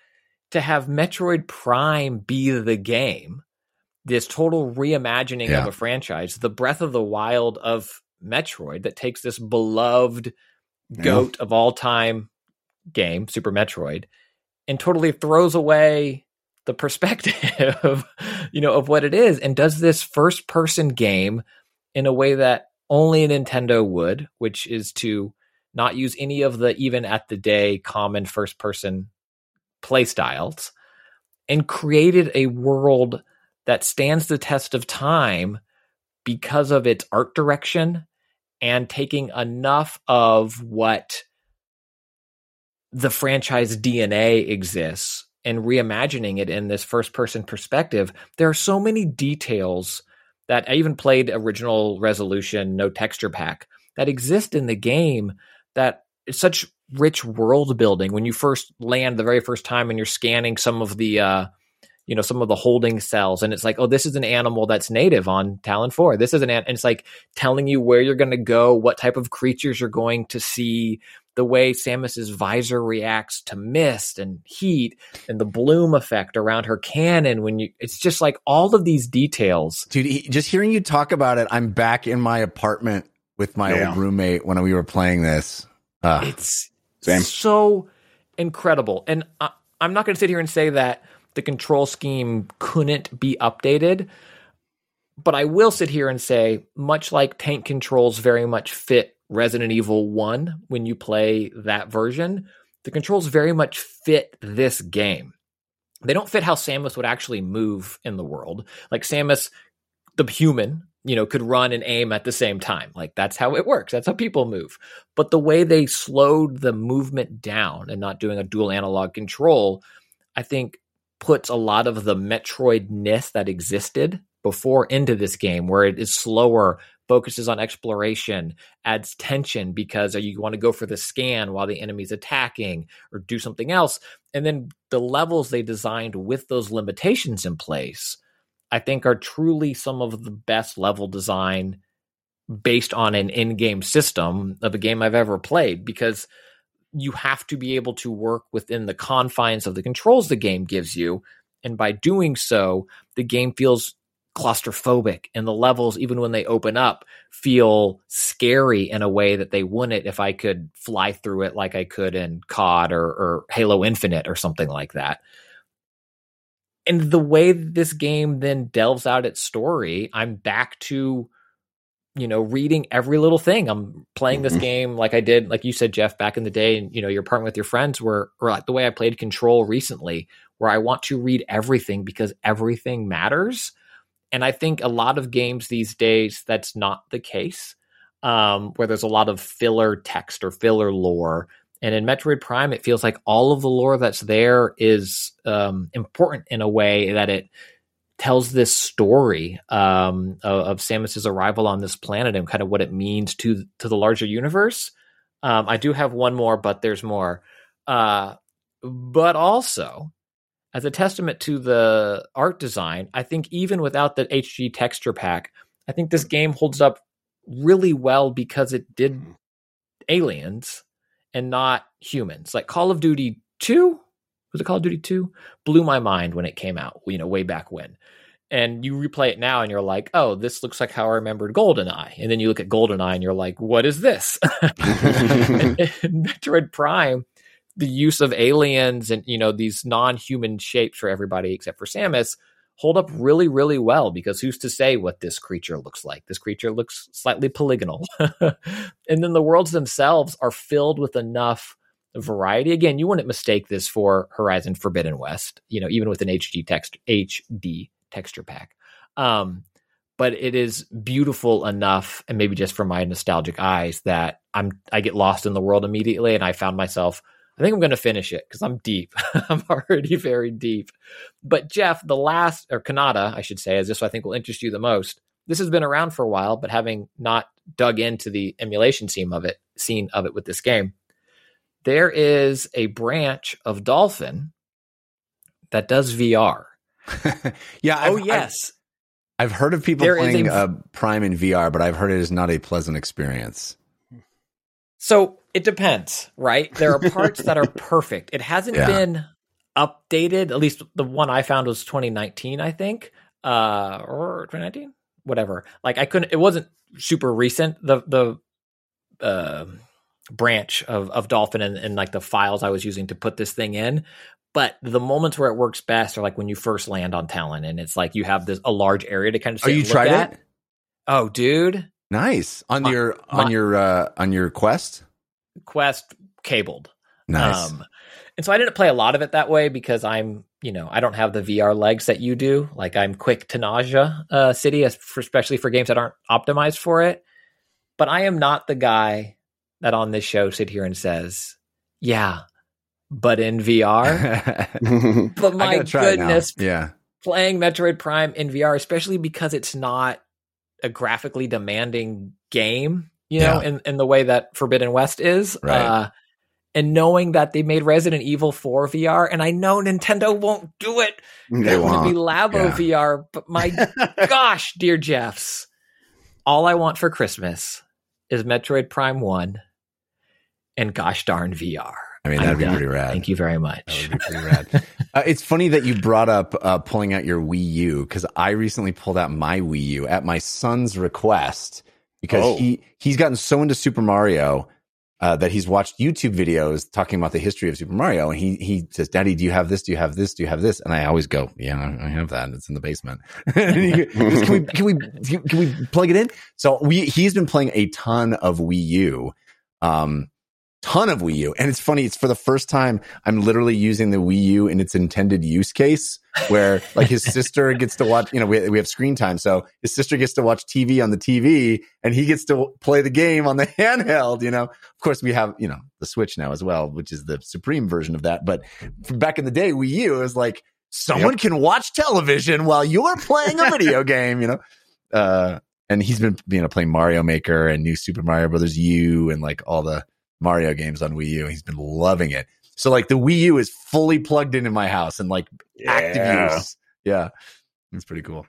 to have Metroid Prime be the game, this total reimagining Yeah. of a franchise, the Breath of the Wild of Metroid that takes this beloved Yeah. goat of all time game, Super Metroid, and totally throws away the perspective, *laughs* you know, of what it is, and does this first person game in a way that only Nintendo would, which is to not use any of the even at the day common first person play styles, and created a world that stands the test of time because of its art direction and taking enough of what the franchise DNA exists and reimagining it in this first person perspective. There are so many details that I even played original resolution, no texture pack that exist in the game that it's such rich world building when you first land the very first time and you're scanning some of the uh you know some of the holding cells and it's like oh this is an animal that's native on Tallon 4 this is an an-, and it's like telling you where you're going to go what type of creatures you're going to see the way Samus's visor reacts to mist and heat and the bloom effect around her cannon when you it's just like all of these details. Dude, he- just hearing you talk about it, I'm back in my apartment with my Yeah. old roommate when we were playing this. Uh, It's Same. so incredible. And I, I'm not going to sit here and say that the control scheme couldn't be updated, but I will sit here and say, much like tank controls very much fit Resident Evil 1 when you play that version, the controls very much fit this game. They don't fit how Samus would actually move in the world. Like Samus, the human, you know, could run and aim at the same time. Like that's how it works. That's how people move. But the way they slowed the movement down and not doing a dual analog control, I think puts a lot of the Metroid-ness that existed before into this game, where it is slower, focuses on exploration, adds tension because uh, you want to go for the scan while the enemy's attacking or do something else. And then the levels they designed with those limitations in place, I think are truly some of the best level design based on an in-game system of a game I've ever played because you have to be able to work within the confines of the controls the game gives you and by doing so the game feels claustrophobic and the levels even when they open up feel scary in a way that they wouldn't if I could fly through it like I could in COD or, or Halo Infinite or something like that and the way this game then delves out its story, I'm back to, you know, reading every little thing. I'm playing this Mhm. game like I did, like you said, Jeff, back in the day, and you know, you're partnering with your friends, where or like the way I played Control recently, where I want to read everything because everything matters. And I think a lot of games these days, that's not the case. Um, where there's a lot of filler text or filler lore and in Metroid Prime, it feels like all of the lore that's there is um, important in a way that it tells this story um, of, of Samus's arrival on this planet and kind of what it means to to the larger universe. Um, I do have one more, but there's more. Uh, but also, as a testament to the art design, I think even without the HG texture pack, I think this game holds up really well because it did mm-hmm. aliens and not humans. Like Call of Duty 2, was it Call of Duty 2? Blew my mind when it came out, you know, way back when. And you replay it now and you're like, oh, this looks like how I remembered GoldenEye. And then you look at GoldenEye and you're like, what is this? *laughs* *laughs* and, and Metroid Prime, the use of aliens and, you know, these non human shapes for everybody except for Samus hold up really, really well because who's to say what this creature looks like? This creature looks slightly polygonal. *laughs* and then the worlds themselves are filled with enough variety. Again, you wouldn't mistake this for Horizon Forbidden West, you know, even with an HD text HD texture pack. Um, but it is beautiful enough, and maybe just for my nostalgic eyes, that I'm I get lost in the world immediately, and I found myself. I think I'm going to finish it because I'm deep. *laughs* I'm already very deep. But Jeff, the last or Cannata, I should say, is this I think will interest you the most. This has been around for a while, but having not dug into the emulation scene of it, scene of it with this game, there is a branch of Dolphin that does VR. *laughs* yeah. I've, oh yes, I've, I've heard of people There playing a- uh, Prime in VR, but I've heard it is not a pleasant experience. So it depends, right? There are parts that are *laughs* perfect. It hasn't Yeah. been updated. At least the one I found was 2019, I think, uh, or 2019, whatever. Like I couldn't. It wasn't super recent. The the uh, branch of of Dolphin and, and like the files I was using to put this thing in. But the moments where it works best are like when you first land on Tallon, and it's like you have this a large area to kind of. Oh, you tried at. it? Oh, dude, Nice on My- your on my- your uh, on your quest. Quest cabled. Nice. Um, and so I didn't play a lot of it that way because I'm, you know, I don't have the VR legs that you do. Like I'm quick to nausea uh, city, especially for games that aren't optimized for it. But I am not the guy that on this show sit here and says, "Yeah, but in VR." *laughs* *laughs* but my gotta try it now. goodness, Yeah. playing Metroid Prime in VR, especially because it's not a graphically demanding game, you know, Yeah. in, in the way that Forbidden West is. Right. Uh, and knowing that they made Resident Evil 4 VR, and I know Nintendo won't do it. They It's going to be. Labo Yeah. VR, but my *laughs* gosh, dear Jeffs, all I want for Christmas is Metroid Prime 1 and gosh darn VR. I mean, I'm that'd be done. pretty rad. Thank you very much. That would be pretty rad. *laughs* Uh, it's funny that you brought up uh, pulling out your Wii U because I recently pulled out my Wii U at my son's request because Oh. he he's gotten so into Super Mario uh, that he's watched YouTube videos talking about the history of Super Mario, and he he says, "Daddy, do you have this? Do you have this? Do you have this?" And I always go, "Yeah, I have that. It's in the basement." *laughs* He *laughs* can we can we can we plug it in? So we he's been playing a ton of Wii U. Um, ton of Wii U. And it's funny, it's for the first time I'm literally using the Wii U in its intended use case where like his sister gets to watch, you know, we, we have screen time. So his sister gets to watch TV on the TV and he gets to play the game on the *laughs* handheld, you know. Of course, we have, you know, the Switch now as well, which is the supreme version of that. But back in the day, Wii U is like, someone can watch television while you're playing a video *laughs* game, you know? Uh, and he's been you know playing Mario Maker and new Super Mario Brothers U and like all the Mario games on Wii U. He's been loving it. So like the Wii U is fully plugged in in my house and like active Yeah. use. Yeah. It's pretty cool.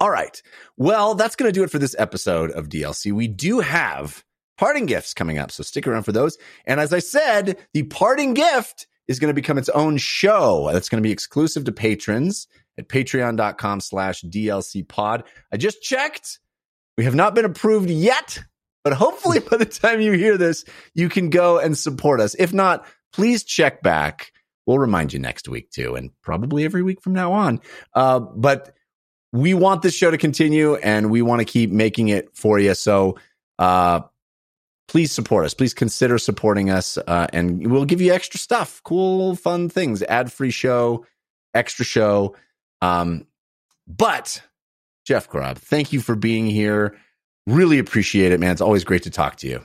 All right. Well, that's going to do it for this episode of DLC. We do have parting gifts coming up, so stick around for those. And as I said, the parting gift is going to become its own show that's going to be exclusive to patrons at patreon.com slash DLC pod. I just checked. We have not been approved yet, but hopefully by the time you hear this, you can go and support us. If not, please check back. We'll remind you next week too, and probably every week from now on. Uh, but we want this show to continue and we want to keep making it for you. So, uh, please support us. Please consider supporting us. Uh, and we'll give you extra stuff, cool, fun things, ad free show, extra show. Um, but Jeff Grubb, thank you for being here. Really appreciate it, man. It's always great to talk to you.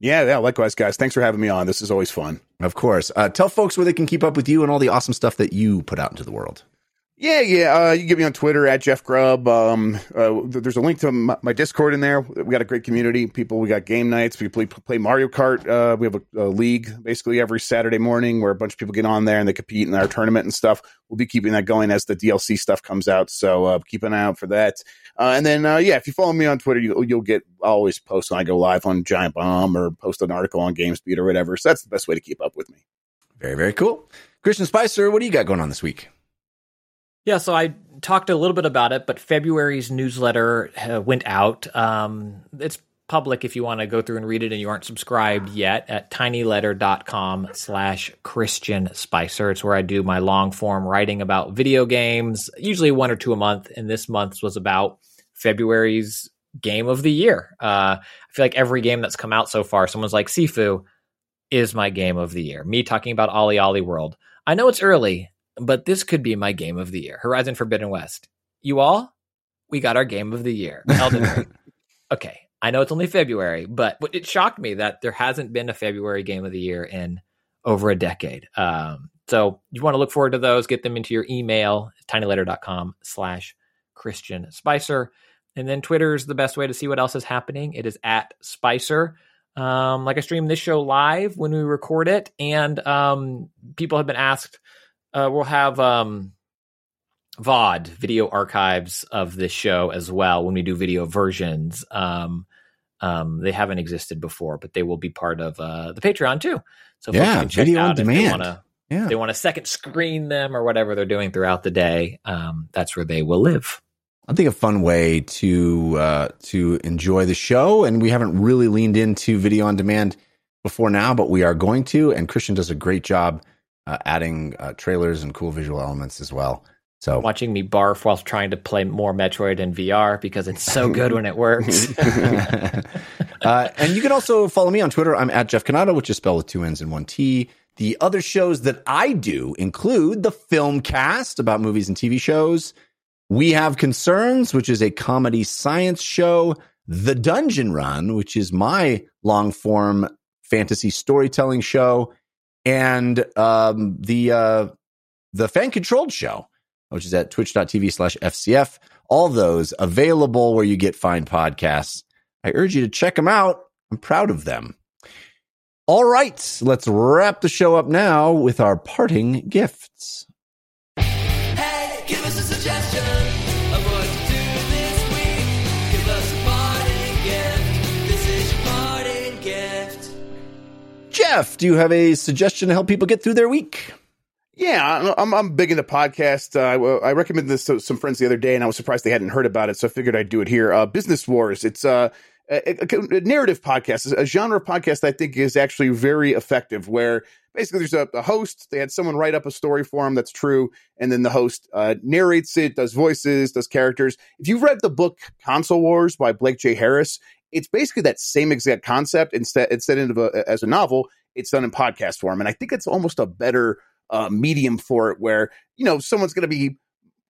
Yeah, yeah. Likewise, guys. Thanks for having me on. This is always fun. Of course. Uh, tell folks where they can keep up with you and all the awesome stuff that you put out into the world. Yeah, yeah. Uh, you get me on Twitter at Jeff Grubb. Um, uh, there's a link to my, my Discord in there. We got a great community. People, we got game nights. We play, play Mario Kart. Uh, we have a, a league basically every Saturday morning where a bunch of people get on there and they compete in our tournament and stuff. We'll be keeping that going as the DLC stuff comes out. So uh, keep an eye out for that. Uh, and then, uh, yeah, if you follow me on Twitter, you, you'll get always post when I go live on Giant Bomb or post an article on GamesBeat or whatever. So that's the best way to keep up with me. Very, very cool. Christian Spicer, what do you got going on this week? Yeah, so I talked a little bit about it, but February's newsletter uh, went out. Um, it's public if you want to go through and read it and you aren't subscribed yet at tinyletter.com slash Christian Spicer. It's where I do my long form writing about video games, usually one or two a month. And this month's was about February's game of the year. Uh, I feel like every game that's come out so far, someone's like, Sifu is my game of the year. Me talking about OlliOlli World. I know it's early, but this could be my game of the year. Horizon Forbidden West. You all, we got our game of the year. *laughs* Elden Ring. okay, I know it's only February, but it shocked me that there hasn't been a February game of the year in over a decade. Um, so you want to look forward to those. Get them into your email, tinyletter.com slash Christian Spicer. And then Twitter is the best way to see what else is happening. It is at Spicer. Um, like I stream this show live when we record it, and um, people have been asked. Uh, we'll have um, VOD video archives of this show as well when we do video versions. Um, um, they haven't existed before, but they will be part of uh, the Patreon too. So Yeah, check video on if they demand. wanna- Yeah. they want to second screen them or whatever they're doing throughout the day. Um, that's where they will live. I think a fun way to uh, to enjoy the show, and we haven't really leaned into video on demand before now, but we are going to. And Christian does a great job uh, adding uh, trailers and cool visual elements as well. So Watching me barf while trying to play more Metroid in VR because it's so good when it works. *laughs* *laughs* uh, and you can also follow me on Twitter. I'm at Jeff Cannata, which is spelled with two N's and one T. The other shows that I do include the Film Cast about movies and TV shows. We Have Concerns, which is a comedy science show. The Dungeon Run, which is my long form fantasy storytelling show. And um, the uh, the fan controlled show, which is at twitch.tv slash FCF. All those available where you get fine podcasts. I urge you to check them out. I'm proud of them. All right, let's wrap the show up now with our parting gifts. Hey, give us a suggestion Jeff, do you have a suggestion to help people get through their week? Yeah, I'm I'm big into podcasts. Uh, I, I recommended this to some friends the other day, and I was surprised they hadn't heard about it, so I figured I'd do it here. Uh, Business Wars. It's uh, a, a, a narrative podcast, a genre of podcast I think is actually very effective. Where basically there's a, a host, they had someone write up a story for them that's true, and then the host uh, narrates it, does voices, does characters. If you've read the book Console Wars by Blake J. Harris, it's basically that same exact concept. Instead, instead of a, as a novel, it's done in podcast form, and I think it's almost a better uh, medium for it where you know someone's going to be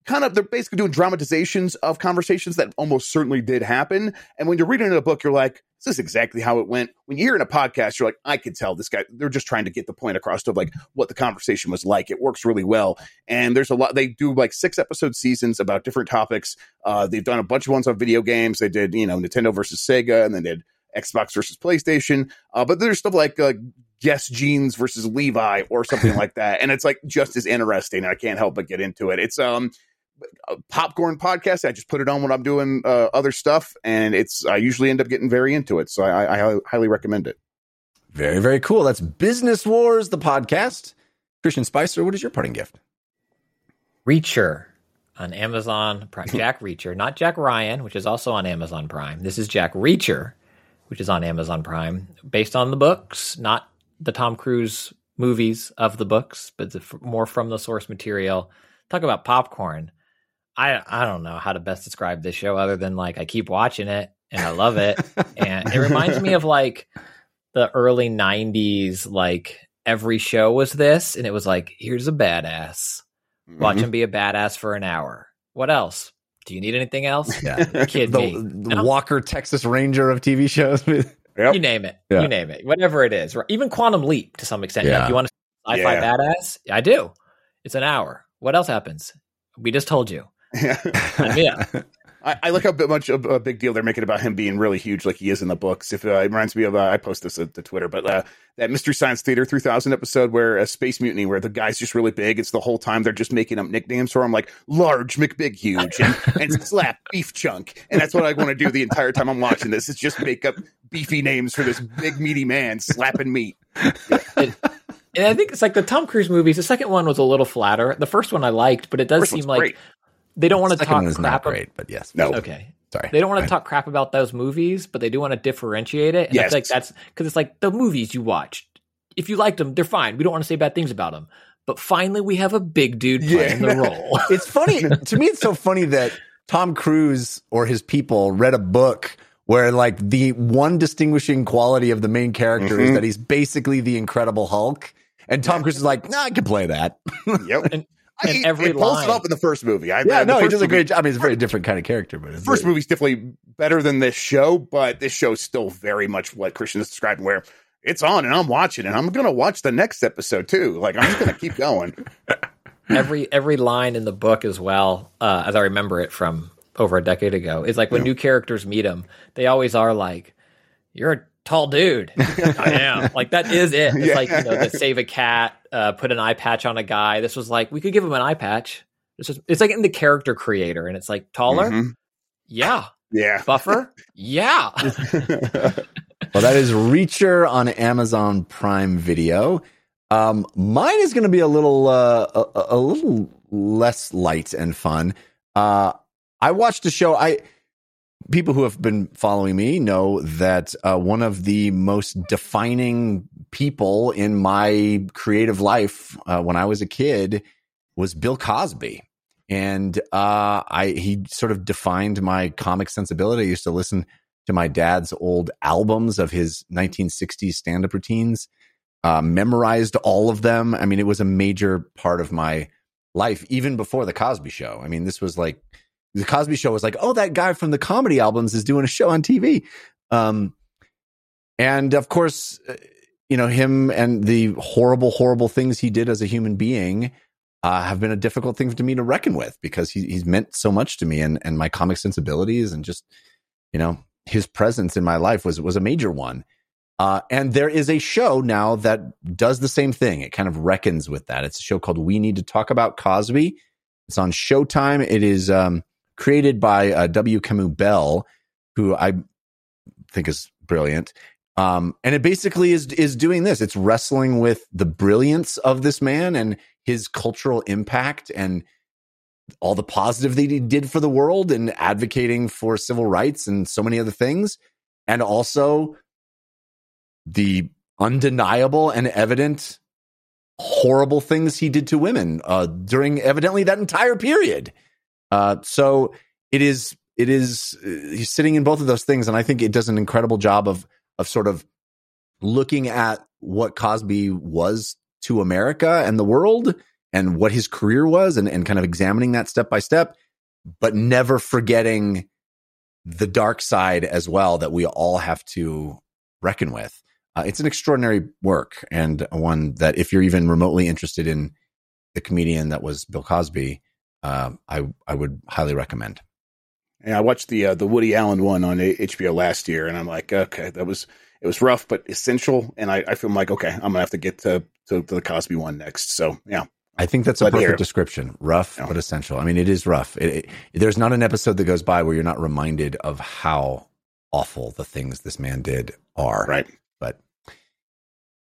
kind of they're basically doing dramatizations of conversations that almost certainly did happen and when you're reading in a book you're like is this is exactly how it went when you hear in a podcast you're like i could tell this guy they're just trying to get the point across of like what the conversation was like it works really well and there's a lot they do like six episode seasons about different topics uh, they've done a bunch of ones on video games they did you know nintendo versus sega and then they did xbox versus playstation uh, but there's stuff like uh, Guess Jeans versus Levi or something *laughs* like that. And it's like just as interesting. I can't help but get into it. It's um popcorn podcast. I just put it on when I'm doing uh, other stuff, and it's I usually end up getting very into it. So I, I highly recommend it. Very, very cool. That's Business Wars, the podcast. Christian Spicer, what is your parting gift? Reacher on Amazon Prime. *laughs* Jack Reacher, not Jack Ryan, which is also on Amazon Prime. This is Jack Reacher, which is on Amazon Prime, based on the books, not the Tom Cruise movies of the books, but the, more from the source material. Talk about popcorn. I I don't know how to best describe this show other than like I keep watching it and I love it, and it reminds me of like the early '90s. Like every show was this, and it was like here's a badass. Watch Mhm. him be a badass for an hour. What else? Do you need anything else? Yeah. Kid the, me. the No. Walker Texas Ranger of TV shows. *laughs* Yep. You name it. Yeah. You name it. Whatever it is. Even Quantum Leap to some extent. Yeah. Like you want to sci-fi Yeah. badass? I do. It's an hour. What else happens? We just told you. And yeah. *laughs* I, I like how much of a big deal they're making about him being really huge, like he is in the books. If uh, it reminds me of, uh, I post this at the Twitter, but uh, that Mystery Science Theater 3000 episode where a space mutiny, where the guy's just really big. It's the whole time they're just making up nicknames for him, like large McBig huge and, *laughs* and slap beef chunk, and that's what I want to do the entire time I'm watching this. Is just make up beefy names for this big meaty man slapping meat. And I think it's like the Tom Cruise movies. The second one was a little flatter. The first one I liked, but it does seem like great. They don't want to talk crap. not great, but yes. No, Okay. Sorry. They don't want to talk crap about those movies, but they do want to differentiate it. And I Yes. feel like that's because it's like the movies you watched. If you liked them, they're fine. We don't want to say bad things about them. But finally, we have a big dude playing Yeah. the *laughs* role. it's funny to me. It's so funny that Tom Cruise or his people read a book where like the one distinguishing quality of the main character is Mhm. that he's basically the Incredible Hulk, and Tom Cruise is like, "Nah, I can play that." Yep. And- I- and he- every it pulls line- it up in the first movie. I, yeah, no, he does a great job. I mean, it's a very different kind of character, but it's first very- movie's definitely better than this show, but this show's still very much what Christian is describing, where it's on and I'm watching and I'm gonna watch the next episode too. Like I'm just gonna keep going. *laughs* every every line in the book as well, uh, as I remember it from over a decade ago, is like when new characters meet him, they always are like, "You're a tall dude." *laughs* I am. Like that is it. It's Yeah. like you know, to save a cat, uh, put an eye patch on a guy. This was like we could give him an eye patch. It's just it's like in the character creator, and it's like taller, Mhm. yeah, Yeah. buffer, yeah. *laughs* Well, that is Reacher on Amazon Prime Video. Um, mine is going to be a little, uh, a, a little less light and fun. Uh, I watched a show. I people who have been following me know that uh, one of the most defining people in my creative life uh, when I was a kid was Bill Cosby. And uh, I he sort of defined my comic sensibility. I used to listen to my dad's old albums of his 1960s stand-up routines uh, memorized all of them i mean it was a major part of my life even before the cosby show i mean this was like the cosby show was like oh that guy from the comedy albums is doing a show on tv um, and of course uh, you know him and the horrible horrible things he did as a human being uh, have been a difficult thing to me to reckon with because he, he's meant so much to me and, and my comic sensibilities and just you know his presence in my life was was a major one. Uh, and there is a show now that does the same thing. It kind of reckons with that. It's a show called We Need to Talk About Cosby. It's on Showtime. It is um, created by uh, W. Kamau Bell, who I think is brilliant. Um, and it basically is is doing this. It's wrestling with the brilliance of this man and his cultural impact and all the positive that he did for the world and advocating for civil rights and so many other things. And also the undeniable and evident horrible things he did to women uh, during evidently that entire period. Uh, so it is it is uh, he's sitting in both of those things, and I think it does an incredible job of of sort of looking at what Cosby was to America and the world and what his career was and, and kind of examining that step by step, but never forgetting the dark side as well that we all have to reckon with. Uh, it's an extraordinary work and one that if you're even remotely interested in the comedian that was Bill Cosby, uh, I I would highly recommend. And I watched the uh, the Woody Allen one on HBO last year, and I'm like, okay, that was it was rough but essential, and I, I feel like okay, I'm gonna have to get to, to the Cosby one next. So yeah, I think that's a But perfect here- description. Rough Yeah. but essential. I mean, it is rough. It, it- there's not an episode that goes by where you're not reminded of how awful the things this man did are. right. But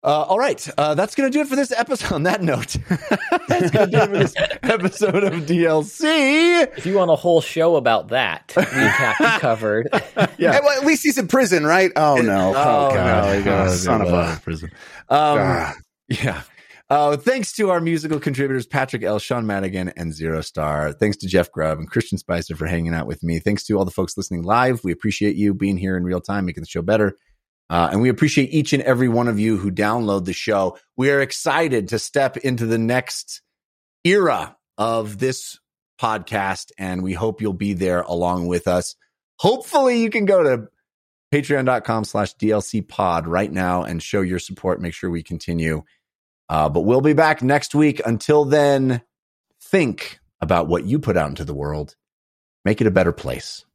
uh, all right, uh, that's going to do it for this episode. *laughs* On that note, *laughs* that's going to do it for this episode of DLC. If you want a whole show about that, we have you covered. *laughs* Yeah. Hey, well, at least he's in prison, right? Oh no! Oh, god! Oh, son of a prison. Um, Ah. Yeah. Uh, thanks to our musical contributors, Patrick L., Sean Madigan, and Zero Star. Thanks to Jeff Grubb and Christian Spicer for hanging out with me. Thanks to all the folks listening live. We appreciate you being here in real time, making the show better. Uh, and we appreciate each and every one of you who download the show. We are excited to step into the next era of this podcast, and we hope you'll be there along with us. Hopefully, you can go to patreon.com slash DLC pod right now and show your support. Make sure we continue. Uh, but we'll be back next week. Until then, think about what you put out into the world. Make it a better place.